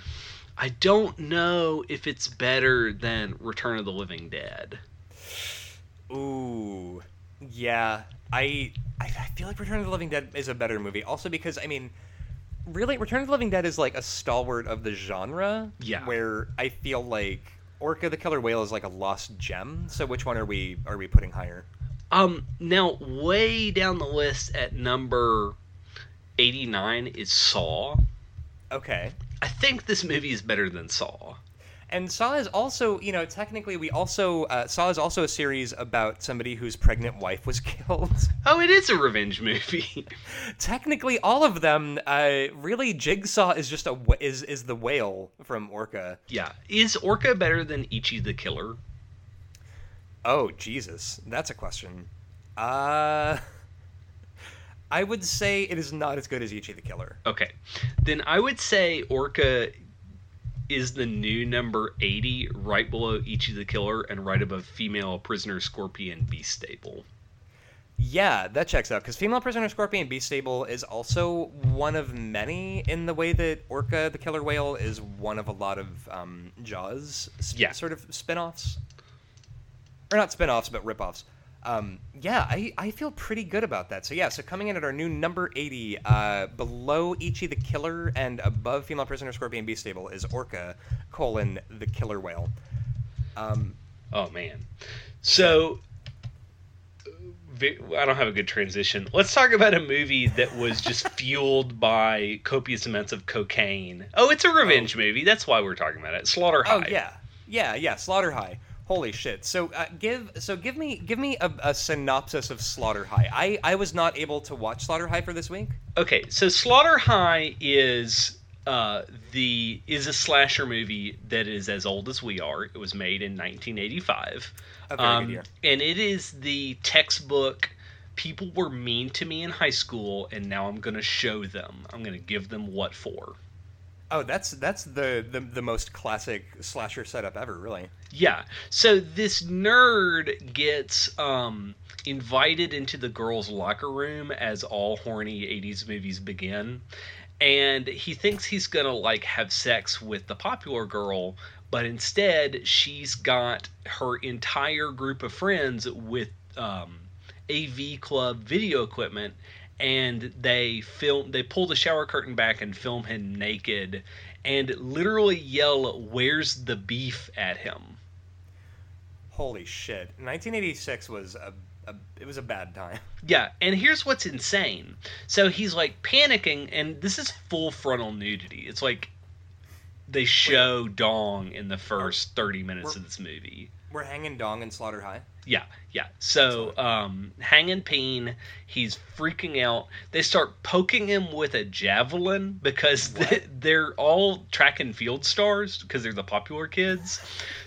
I don't know if it's better than Return of the Living Dead. Ooh, yeah. I, I I feel like Return of the Living Dead is a better movie. Also because I mean, really, Return of the Living Dead is like a stalwart of the genre. Yeah. Where I feel like Orca the Killer Whale is like a lost gem. So which one are we are we putting higher? Um, now way down the list at number eighty-nine is Saw. Okay. I think this movie is better than Saw. And Saw is also, you know, technically we also uh, Saw is also a series about somebody whose pregnant wife was killed. Oh, it is a revenge movie. technically, all of them. Uh, really, Jigsaw is just a is is the whale from Orca. yeah, is Orca better than Ichi the Killer? Oh Jesus, that's a question. Uh, I would say it is not as good as Ichi the Killer. Okay. Then I would say Orca is the new number 80, right below Ichi the Killer and right above Female Prisoner Scorpion Beast Stable. Yeah, that checks out because Female Prisoner Scorpion Beast Stable is also one of many in the way that Orca the Killer Whale is one of a lot of um, Jaws sp- Yeah. sort of spin offs. Or not spin offs, but rip offs. Um, yeah, I, I feel pretty good about that. So, yeah, so coming in at our new number 80, uh, below Ichi the Killer and above Female Prisoner Scorpion Beast Stable is Orca, colon, the Killer Whale. Um, Oh, man. So. I don't have a good transition. Let's talk about a movie that was just fueled by copious amounts of cocaine. Oh, it's a revenge movie. That's why we're talking about it. Slaughter High. Oh High. yeah, yeah, yeah. Slaughter High. Holy shit! So uh, give so give me give me a, a synopsis of Slaughter High. I I was not able to watch Slaughter High for this week. Okay, so Slaughter High is uh, the is a slasher movie that is as old as we are. It was made in 1985, A very um, good year. and it is the textbook. People were mean to me in high school, and now I'm gonna show them. I'm gonna give them what for. Oh, that's that's the, the the most classic slasher setup ever, really. Yeah. So this nerd gets um, invited into the girls' locker room as all horny 80s movies begin. And he thinks he's to like have sex with the popular girl, but instead she's got her entire group of friends with um, AV club video equipment and they film they pull the shower curtain back and film him naked and literally yell where's the beef at him Holy shit! 1986 was a, a it was a bad time. yeah and here's what's insane so he's like panicking and this is full frontal nudity it's like they show dong in the first 30 minutes we're- of this movie We're hanging dong in Slaughter High. Yeah, yeah. So, um, hanging Peen, he's freaking out. They start poking him with a javelin because they, they're all track and field stars because they're the popular kids.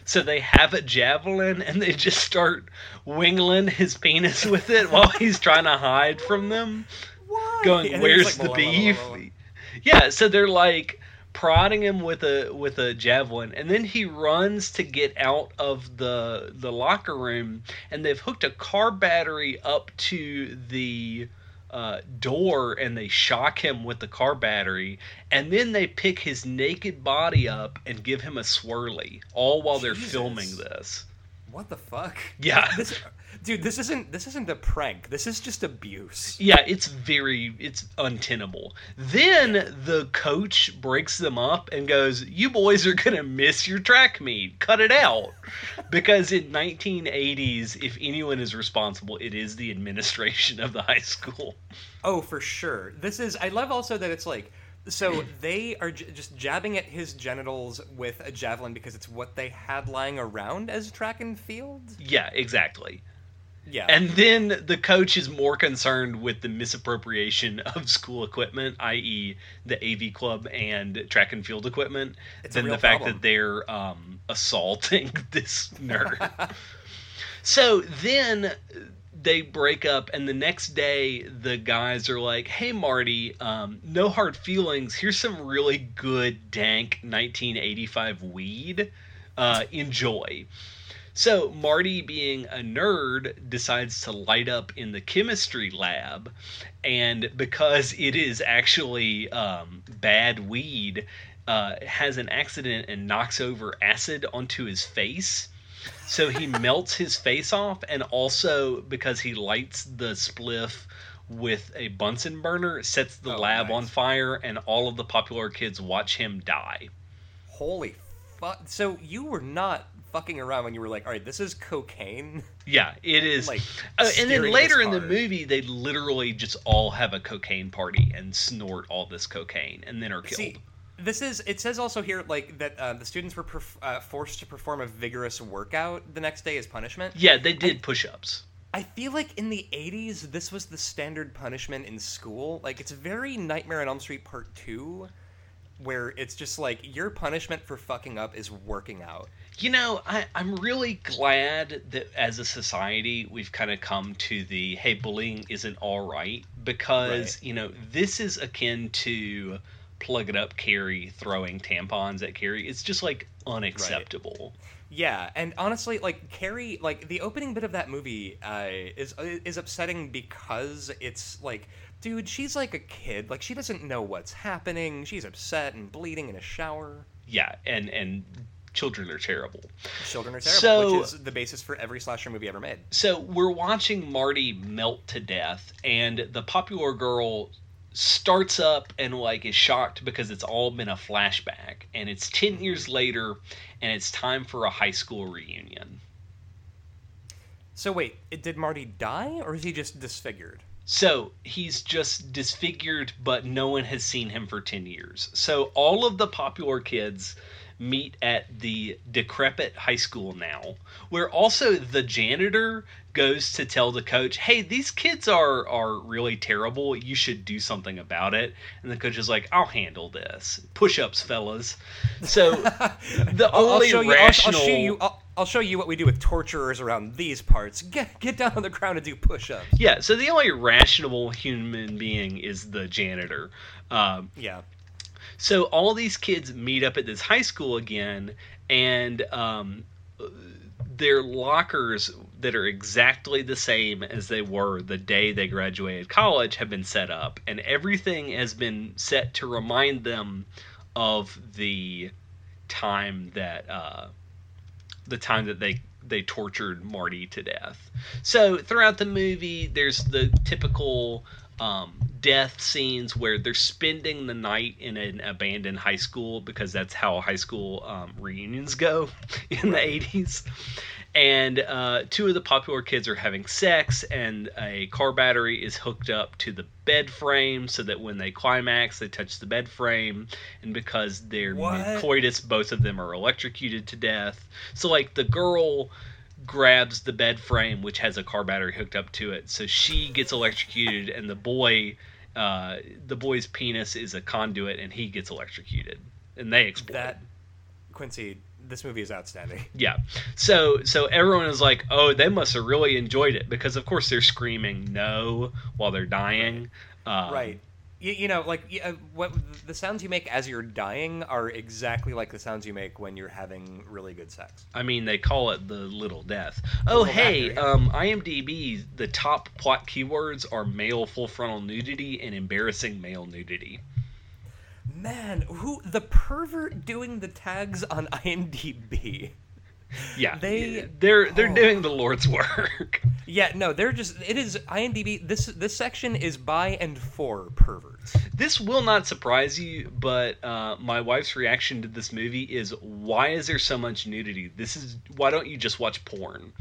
So they have a javelin and they just start wingling his penis with it while he's trying to hide from them, Why? going, And then he's "Where's like, the "Blah, blah, blah, beef?" blah, blah." Yeah, so they're like prodding him with a with a javelin and then he runs to get out of the the locker room and they've hooked a car battery up to the uh, door and they shock him with the car battery and then they pick his naked body up and give him a swirly all while they're filming this What the fuck? Yeah. This, dude, this isn't this isn't a prank. This is just abuse. Yeah, it's very it's untenable. Then the coach breaks them up and goes, "You boys are going to miss your track meet. Cut it out." because in 1980s, if anyone is responsible, it is the administration of the high school. Oh, for sure. This is. I love also that it's like. So they are j- just jabbing at his genitals with a javelin because it's what they had lying around as track and field. Yeah, exactly. Yeah. And then the coach is more concerned with the misappropriation of school equipment, i.e., the AV club and track and field equipment, It's than the fact problem. that they're um, assaulting this nerd. so then they break up, and the next day the guys are like, "Hey, Marty, um, no hard feelings. Here's some really good dank 1985 weed. Uh, enjoy." So Marty, being a nerd, decides to light up in the chemistry lab, and because it is actually um, bad weed, uh, has an accident and knocks over acid onto his face. So he melts his face off, and also because he lights the spliff with a Bunsen burner, sets the Oh, lab nice. on fire, and all of the popular kids watch him die. Holy fuck! So you were not fucking around when you were like, "All right, this is cocaine." Yeah, it is. Like, Uh, and then later in the movie, they literally just all have a cocaine party and snort all this cocaine, and then are killed. See, this is. It says also here like that uh, the students were perf- uh, forced to perform a vigorous workout the next day as punishment. yeah, they did push-ups. I feel like in the 80s, this was the standard punishment in school. Like, it's very Nightmare on Elm Street Part 2, where it's just like, your punishment for fucking up is working out. You know, I, I'm really glad that as a society we've kind of come to the hey, bullying isn't all right because Right. you know this is akin to plug it up Carrie throwing tampons at Carrie. It's just like unacceptable. Yeah, and honestly, like Carrie, like the opening bit of that movie uh, is is upsetting because it's like, dude, she's like a kid. Like she doesn't know what's happening. She's upset and bleeding in a shower. Yeah, and and children are terrible. Children are terrible, So- which is the basis for every slasher movie ever made. So we're watching Marty melt to death, and the popular girl starts up and like is shocked because it's all been a flashback, and it's ten mm-hmm. years later, and it's time for a high school reunion. So wait, it, did Marty die, or is he just disfigured? So he's just disfigured, but no one has seen him for 10 years. So all of the popular kids meet at the decrepit high school now, where also the janitor goes to tell the coach, "Hey, these kids are are really terrible. You should do something about it." And the coach is like, "I'll handle this. Push-ups, fellas." So the I'll, only. I'll, rational show you. I'll, I'll show you what we do with torturers around these parts. Get get down on the ground and do push-ups. yeah, so the only rational human being is the janitor. Um, Yeah. So all these kids meet up at this high school again, and um, their lockers that are exactly the same as they were the day they graduated college have been set up, and everything has been set to remind them of the time that uh, the time that they they tortured Marty to death. So throughout the movie, there's the typical um, death scenes where they're spending the night in an abandoned high school because that's how high school um, reunions go in the 80s. And uh, two of the popular kids are having sex, and a car battery is hooked up to the bed frame so that when they climax, they touch the bed frame. And because they're mid-coitus, both of them are electrocuted to death. So, like, the girl grabs the bed frame, which has a car battery hooked up to it. So she gets electrocuted, and the boy, uh, the boy's penis is a conduit, and he gets electrocuted, and they explode. That Quincy, this movie is outstanding. Yeah. So so everyone is like, oh, they must have really enjoyed it because of course they're screaming no while they're dying. Um, right. You, you know, like uh, what the sounds you make as you're dying are exactly like the sounds you make when you're having really good sex. I mean, they call it the little death. Oh, little hey, battery. um, IMDb, the top plot keywords are male full frontal nudity and embarrassing male nudity. Man, who the pervert doing the tags on IMDb? Yeah, They- they're they're oh. doing the Lord's work. Yeah, no, they're just it is IMDb. This this section is by and for perverts. This will not surprise you, but uh, my wife's reaction to this movie is, "Why is there so much nudity? This is why don't you just watch porn?"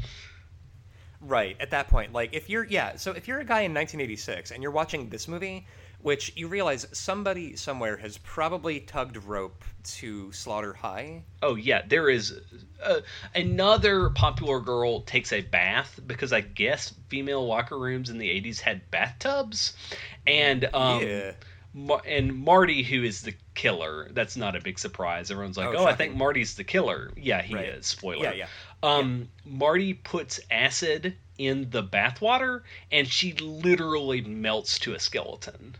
Right. At that point, like if you're yeah, so if you're a guy in 1986 and you're watching this movie, which you realize somebody somewhere has probably tugged rope to Slaughter High. Oh yeah, there is uh, another popular girl takes a bath because I guess female locker rooms in the '80s had bathtubs, and um, yeah. And Marty, who is the killer, that's not a big surprise. Everyone's like, Oh, "Oh, I think Marty's the killer." Yeah, he Right. is. Spoiler. Yeah, yeah. Um, Marty puts acid in the bathwater, and she literally melts to a skeleton.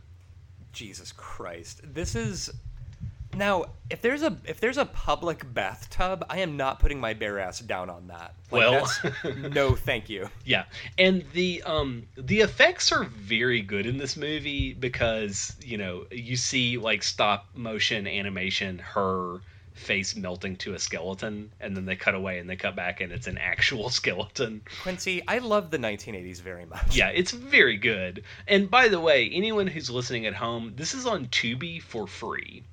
Jesus Christ. This is now if there's a if there's a public bathtub, I am not putting my bare ass down on that. Like, Well- no, thank you. Yeah, and the um the effects are very good in this movie because you know you see like stop motion animation her face melting to a skeleton and then they cut away and they cut back and it's an actual skeleton. Quincy, I love the 1980s very much. Yeah, it's very good. And by the way, anyone who's listening at home, this is on Tubi for free.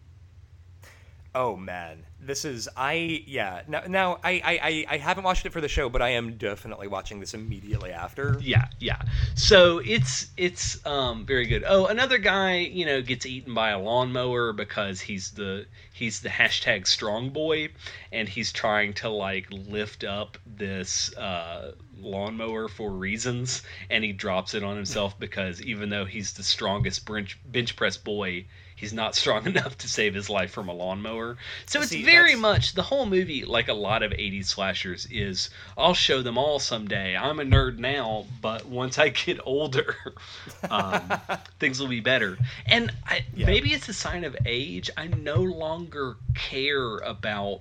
Oh man, this is I yeah. Now now I I I, haven't watched it for the show, but I am definitely watching this immediately after. Yeah, yeah. So it's it's um very good. Oh, another guy, you know, gets eaten by a lawnmower because he's the he's the hashtag strong boy and he's trying to like lift up this uh lawnmower for reasons and he drops it on himself because even though he's the strongest bench bench press boy he's not strong enough to save his life from a lawnmower. So it's See, very that's- much the whole movie like a lot of 80s slashers is i'll show them all someday. I'm a nerd now but once i get older um, things will be better. And I, Yeah. maybe it's a sign of age. I no longer care about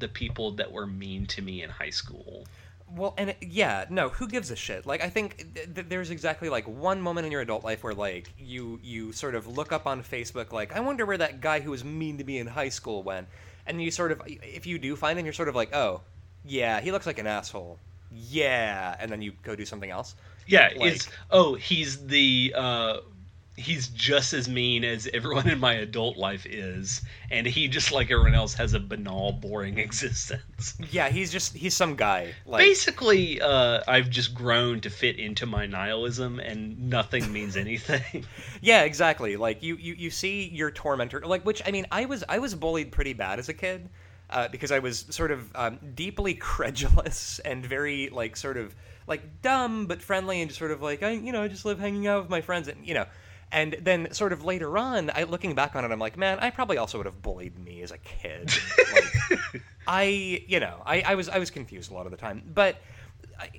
the people that were mean to me in high school Well, and it, yeah, no, who gives a shit? Like, I think th- th- there's exactly like one moment in your adult life where like you you sort of look up on Facebook, like, I wonder where that guy who was mean to me in high school went, and you sort of, if you do find him, you're sort of like, oh, yeah, he looks like an asshole, yeah, and then you go do something else. Yeah, Like- it's oh, he's the uh he's just as mean as everyone in my adult life is, and he just like everyone else has a banal, boring existence. Yeah, he's just he's some guy. Like Basically, uh, I've just grown to fit into my nihilism, and nothing means anything. yeah, exactly. Like you, you you see your tormentor. Like which I mean, I was I was bullied pretty bad as a kid uh, because I was sort of um, deeply credulous and very like sort of like dumb but friendly and just sort of like I you know I just love hanging out with my friends and you know. And then, sort of later on, I looking back on it, I'm like, man, I probably also would have bullied me as a kid. Like, I, you know, I, I was I was confused a lot of the time. But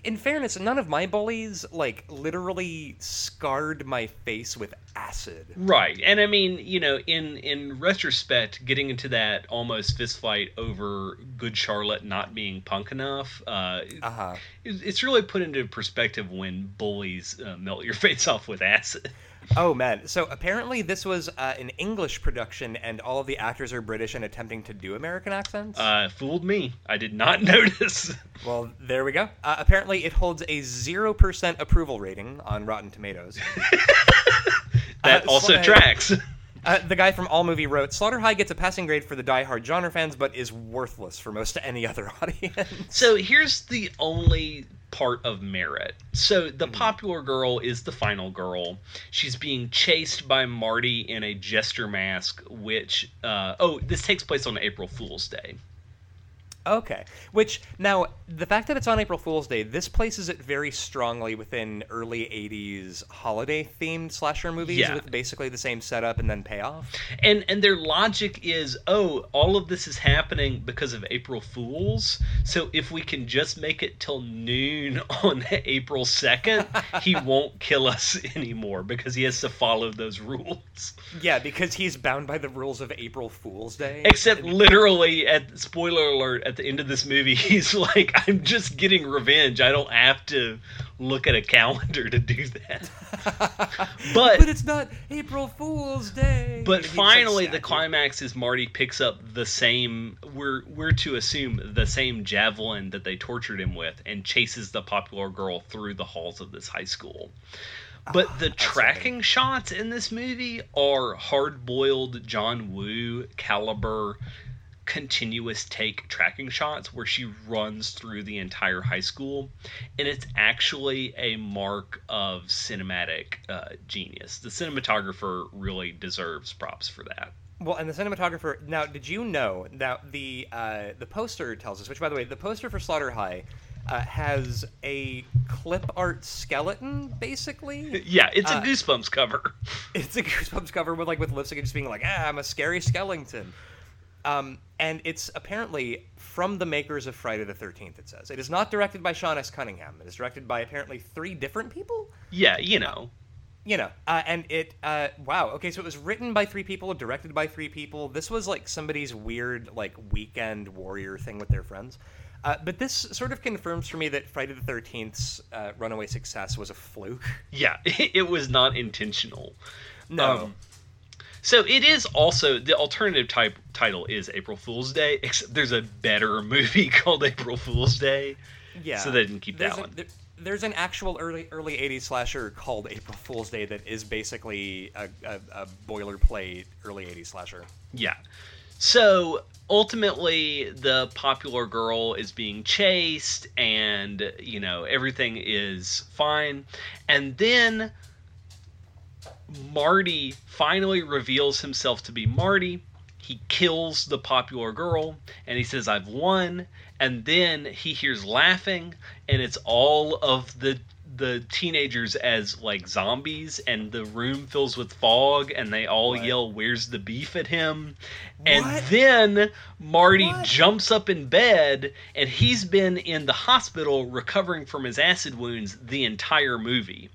in fairness, none of my bullies like literally scarred my face with acid. Right, and I mean, you know, in in retrospect, getting into that almost fist fight over Good Charlotte not being punk enough, uh, Uh-huh. it- it's really put into perspective when bullies uh, melt your face off with acid. Oh man! So apparently this was uh, an English production, and all of the actors are British and attempting to do American accents. Uh, fooled me. I did not notice. well, there we go. Uh, apparently, it holds a zero percent approval rating on Rotten Tomatoes. that Uh, also Sly- tracks. Uh, the guy from All Movie wrote, "Slaughter High gets a passing grade for the die-hard genre fans, but is worthless for most any other audience." So here's the only part of merit. So the popular girl is the final girl. She's being chased by Marty in a jester mask, which uh, oh, this takes place on April Fool's Day. Okay. Which now the fact that it's on April Fool's Day, this places it very strongly within early '80s holiday themed slasher movies Yeah. with basically the same setup and then payoff. And and their logic is, oh, all of this is happening because of April Fools. So if we can just make it till noon on April 2nd, he won't kill us anymore because he has to follow those rules. Yeah, because he's bound by the rules of April Fool's Day. Except literally at spoiler alert at the end of this movie, he's like, I'm just getting revenge. I don't have to look at a calendar to do that. But but it's not April Fool's Day. But He's, like, finally, the climax is Marty picks up the same. We're we're to assume the same javelin that they tortured him with, and chases the popular girl through the halls of this high school. But Ah, the tracking shots in this movie are hard-boiled John Woo caliber continuous take tracking shots where she runs through the entire high school and it's actually a mark of cinematic uh, genius the cinematographer really deserves props for that Well, and the cinematographer. Now, did you know that the uh, the poster tells us? Which, by the way, the poster for Slaughter High uh, has a clip art skeleton, basically. yeah it's a Uh, goosebumps cover it's a Goosebumps cover with like with lipstick and just being like, "Ah, I'm a scary skeleton." Um, and it's apparently from the makers of Friday the Thirteenth. It says it is not directed by Sean S. Cunningham. It is directed by apparently three different people. yeah you know You know, uh, and it. Uh, wow. Okay, so it was written by three people, directed by three people. This was like somebody's weird like weekend warrior thing with their friends. Uh, but this sort of confirms for me that Friday the Thirteenth's uh, runaway success was a fluke. yeah it was not intentional No. Um, so it is also the alternative type title is April Fool's Day, except there's a better movie called April Fool's Day. Yeah. So they didn't keep there's that a- one. there- there's an actual early early '80s slasher called April Fool's Day that is basically a, a, a boilerplate early '80s slasher. Yeah. So ultimately, the popular girl is being chased, and you know everything is fine, and then Marty finally reveals himself to be Marty. He kills the popular girl, and he says, "I've won." And then he hears laughing, and it's all of the the teenagers as like zombies and the room fills with fog and they all What? yell where's the beef at him and What? then marty What? jumps up in bed and he's been in the hospital recovering from his acid wounds the entire movie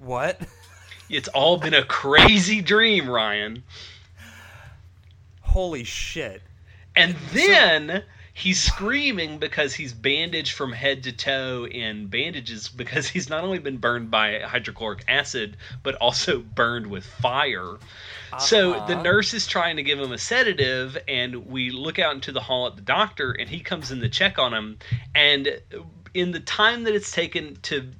What? it's all been a crazy dream ryan Holy shit! And then he's screaming because he's bandaged from head to toe in bandages because he's not only been burned by hydrochloric acid, but also burned with fire. So the Uh-huh. nurse is trying to give him a sedative, and we look out into the hall at the doctor, and he comes in to check on him. And in the time that it's taken to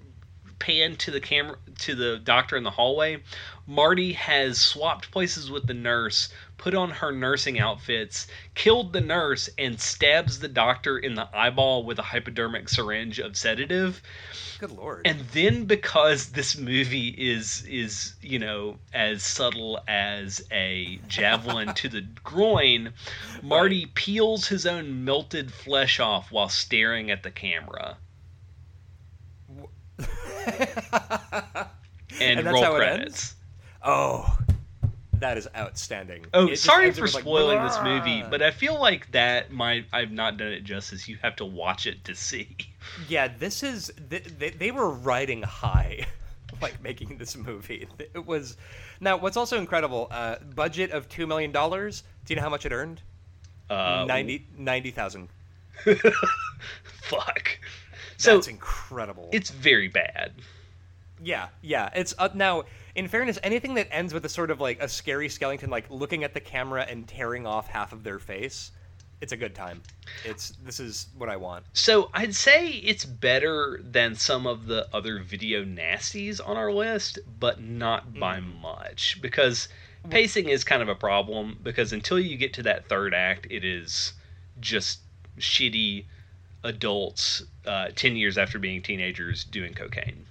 pan to the camera to the doctor in the hallway, Marty has swapped places with the nurse, put on her nursing outfits, killed the nurse, and stabs the doctor in the eyeball with a hypodermic syringe of sedative. Good lord. And then because this movie is is you know as subtle as a javelin to the groin, Marty peels his own melted flesh off while staring at the camera. and, And that's roll how it credits. ends? oh, that is outstanding. Oh, It sorry for with, like, spoiling this movie, but I feel like that my I've not done it justice. You have to watch it to see. Yeah, this is they, they, they were riding high, like making this movie. It was now. What's also incredible? Uh, budget of two million dollars. Do you know how much it earned? Uh, Ninety ninety thousand. fuck. So That's incredible. it's very bad. yeah, yeah. It's uh, now. In fairness, anything that ends with a sort of like a scary skeleton, like looking at the camera and tearing off half of their face, it's a good time. It's this is what I want. So I'd say it's better than some of the other video nasties on our list, but not by much because pacing is kind of a problem because until you get to that third act, it is just shitty adults uh, 10 years after being teenagers doing cocaine.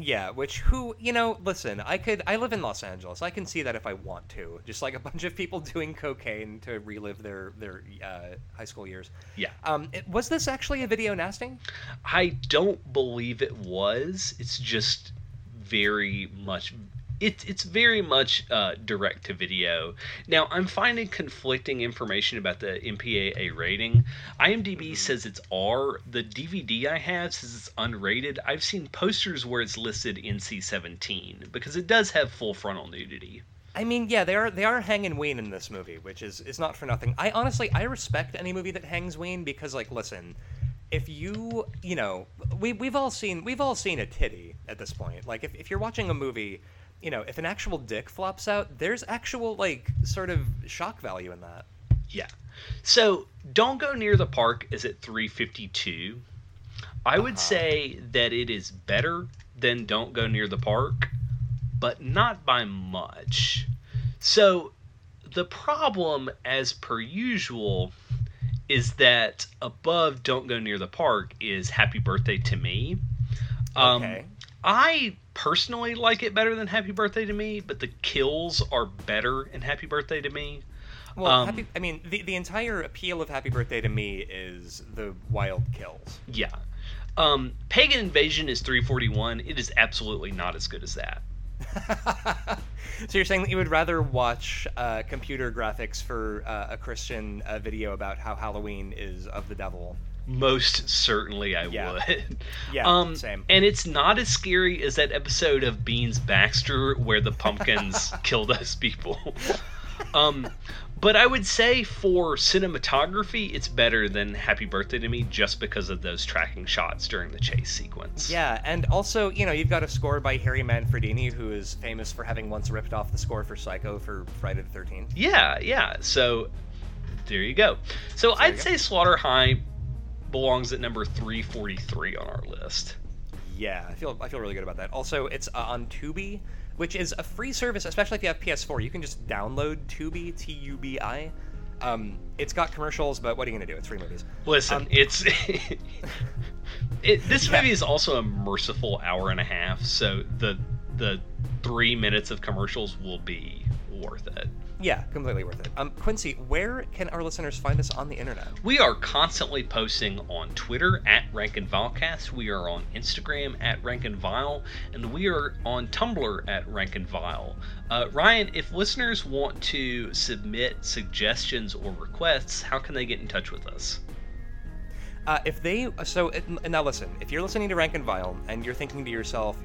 Yeah, which who you know? Listen, I could. I live in Los Angeles. I can see that if I want to. Just like a bunch of people doing cocaine to relive their their uh, high school years. Yeah. Um, it, was this actually a video nasty? I don't believe it was. It's just very much. It, it's very much uh, direct to video. Now, I'm finding conflicting information about the MPAA rating. IMDb says it's R. The DVD I have says it's unrated. I've seen posters where it's listed NC 17 because it does have full frontal nudity. I mean, yeah, they are they are hanging ween in this movie, which is is not for nothing. I honestly I respect any movie that hangs ween because like listen, if you you know we we've all seen we've all seen a titty at this point. Like if if you're watching a movie, you know if an actual dick flops out, there's actual like sort of shock value in that. Yeah. So don't go near the park is at 352. I would Uh-huh. say that it is better than don't go near the park, but not by much. So the problem, as per usual, is that above don't go near the park is happy birthday to me. Um, Okay. I personally like it better than Happy Birthday to Me, but the kills are better in Happy Birthday to Me. Well, um, happy, I mean, the the entire appeal of Happy Birthday to me is the wild kills. Yeah. Um, Pagan Invasion is 341. It is absolutely not as good as that. so you're saying that you would rather watch uh, computer graphics for uh, a Christian uh, video about how Halloween is of the devil? Most certainly I Yeah. would. Yeah, um, same. And it's not as scary as that episode of Beans Baxter where the pumpkins kill those people. Um, but I would say for cinematography, it's better than Happy Birthday to Me just because of those tracking shots during the chase sequence. Yeah, and also, you know, you've got a score by Harry Manfredini, who is famous for having once ripped off the score for Psycho for Friday the 13th. Yeah, yeah. So there you go. So you I'd go. say Slaughter High belongs at number 343 on our list. Yeah, I feel I feel really good about that. Also, it's uh, on Tubi, which is a free service, especially if you have PS4. You can just download Tubi, T-U-B-I. Um, it's got commercials, but what are you gonna do? It's free movies. Listen, Um, it's it, this Yeah. movie is also a merciful hour and a half, so the the three minutes of commercials will be worth it. Yeah, completely worth it. Um, Quincy, where can our listeners find us on the internet? We are constantly posting on Twitter at Rank and Vilecast. We are on Instagram at Rank and Vile, and we are on Tumblr at Rank and Vile. Uh, Ryan, if listeners want to submit suggestions or requests, how can they get in touch with us? Uh, if they so now listen, if you're listening to Rank and Vile and you're thinking to yourself,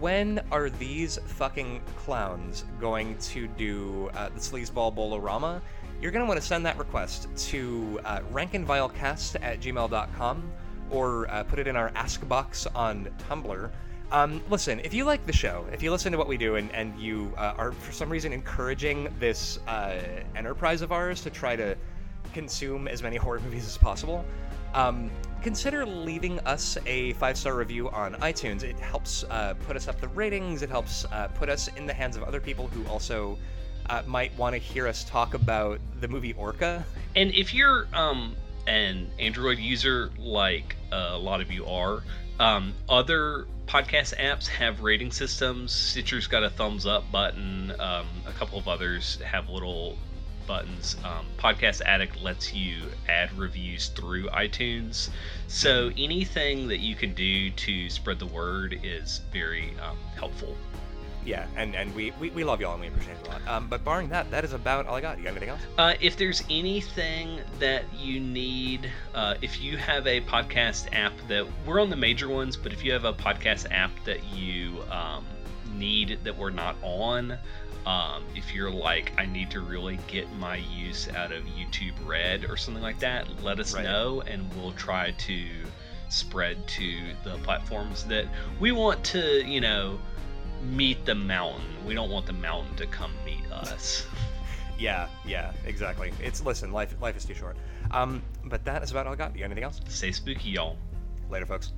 when are these fucking clowns going to do uh, the sleazeball Bowl-O-Rama? You're gonna want to send that request to uh, rankandvilecast at gmail.com or uh, put it in our ask box on Tumblr. Um, listen, if you like the show, if you listen to what we do, and, and you uh, are for some reason encouraging this uh, enterprise of ours to try to consume as many horror movies as possible, um, consider leaving us a five star review on iTunes. It helps uh, put us up the ratings. It helps uh, put us in the hands of other people who also uh, might want to hear us talk about the movie Orca. And if you're um, an Android user, like uh, a lot of you are, um, other podcast apps have rating systems. Stitcher's got a thumbs up button. Um, a couple of others have little buttons. Um, Podcast Addict lets you add reviews through iTunes. So anything that you can do to spread the word is very um, helpful. Yeah, and, and we, we, we love y'all and we appreciate it a lot. Um, but barring that, that is about all I got. You got anything else? Uh, if there's anything that you need, uh, if you have a podcast app that we're on the major ones, but if you have a podcast app that you um, need that we're not on, um, if you're like, I need to really get my use out of YouTube Red or something like that, let us Right. know and we'll try to spread to the platforms that we want to, you know, meet the mountain. We don't want the mountain to come meet us. Yeah, yeah, exactly. It's listen, life life is too short. Um, but that is about all I got. You got anything else? Stay spooky, y'all. Later, folks.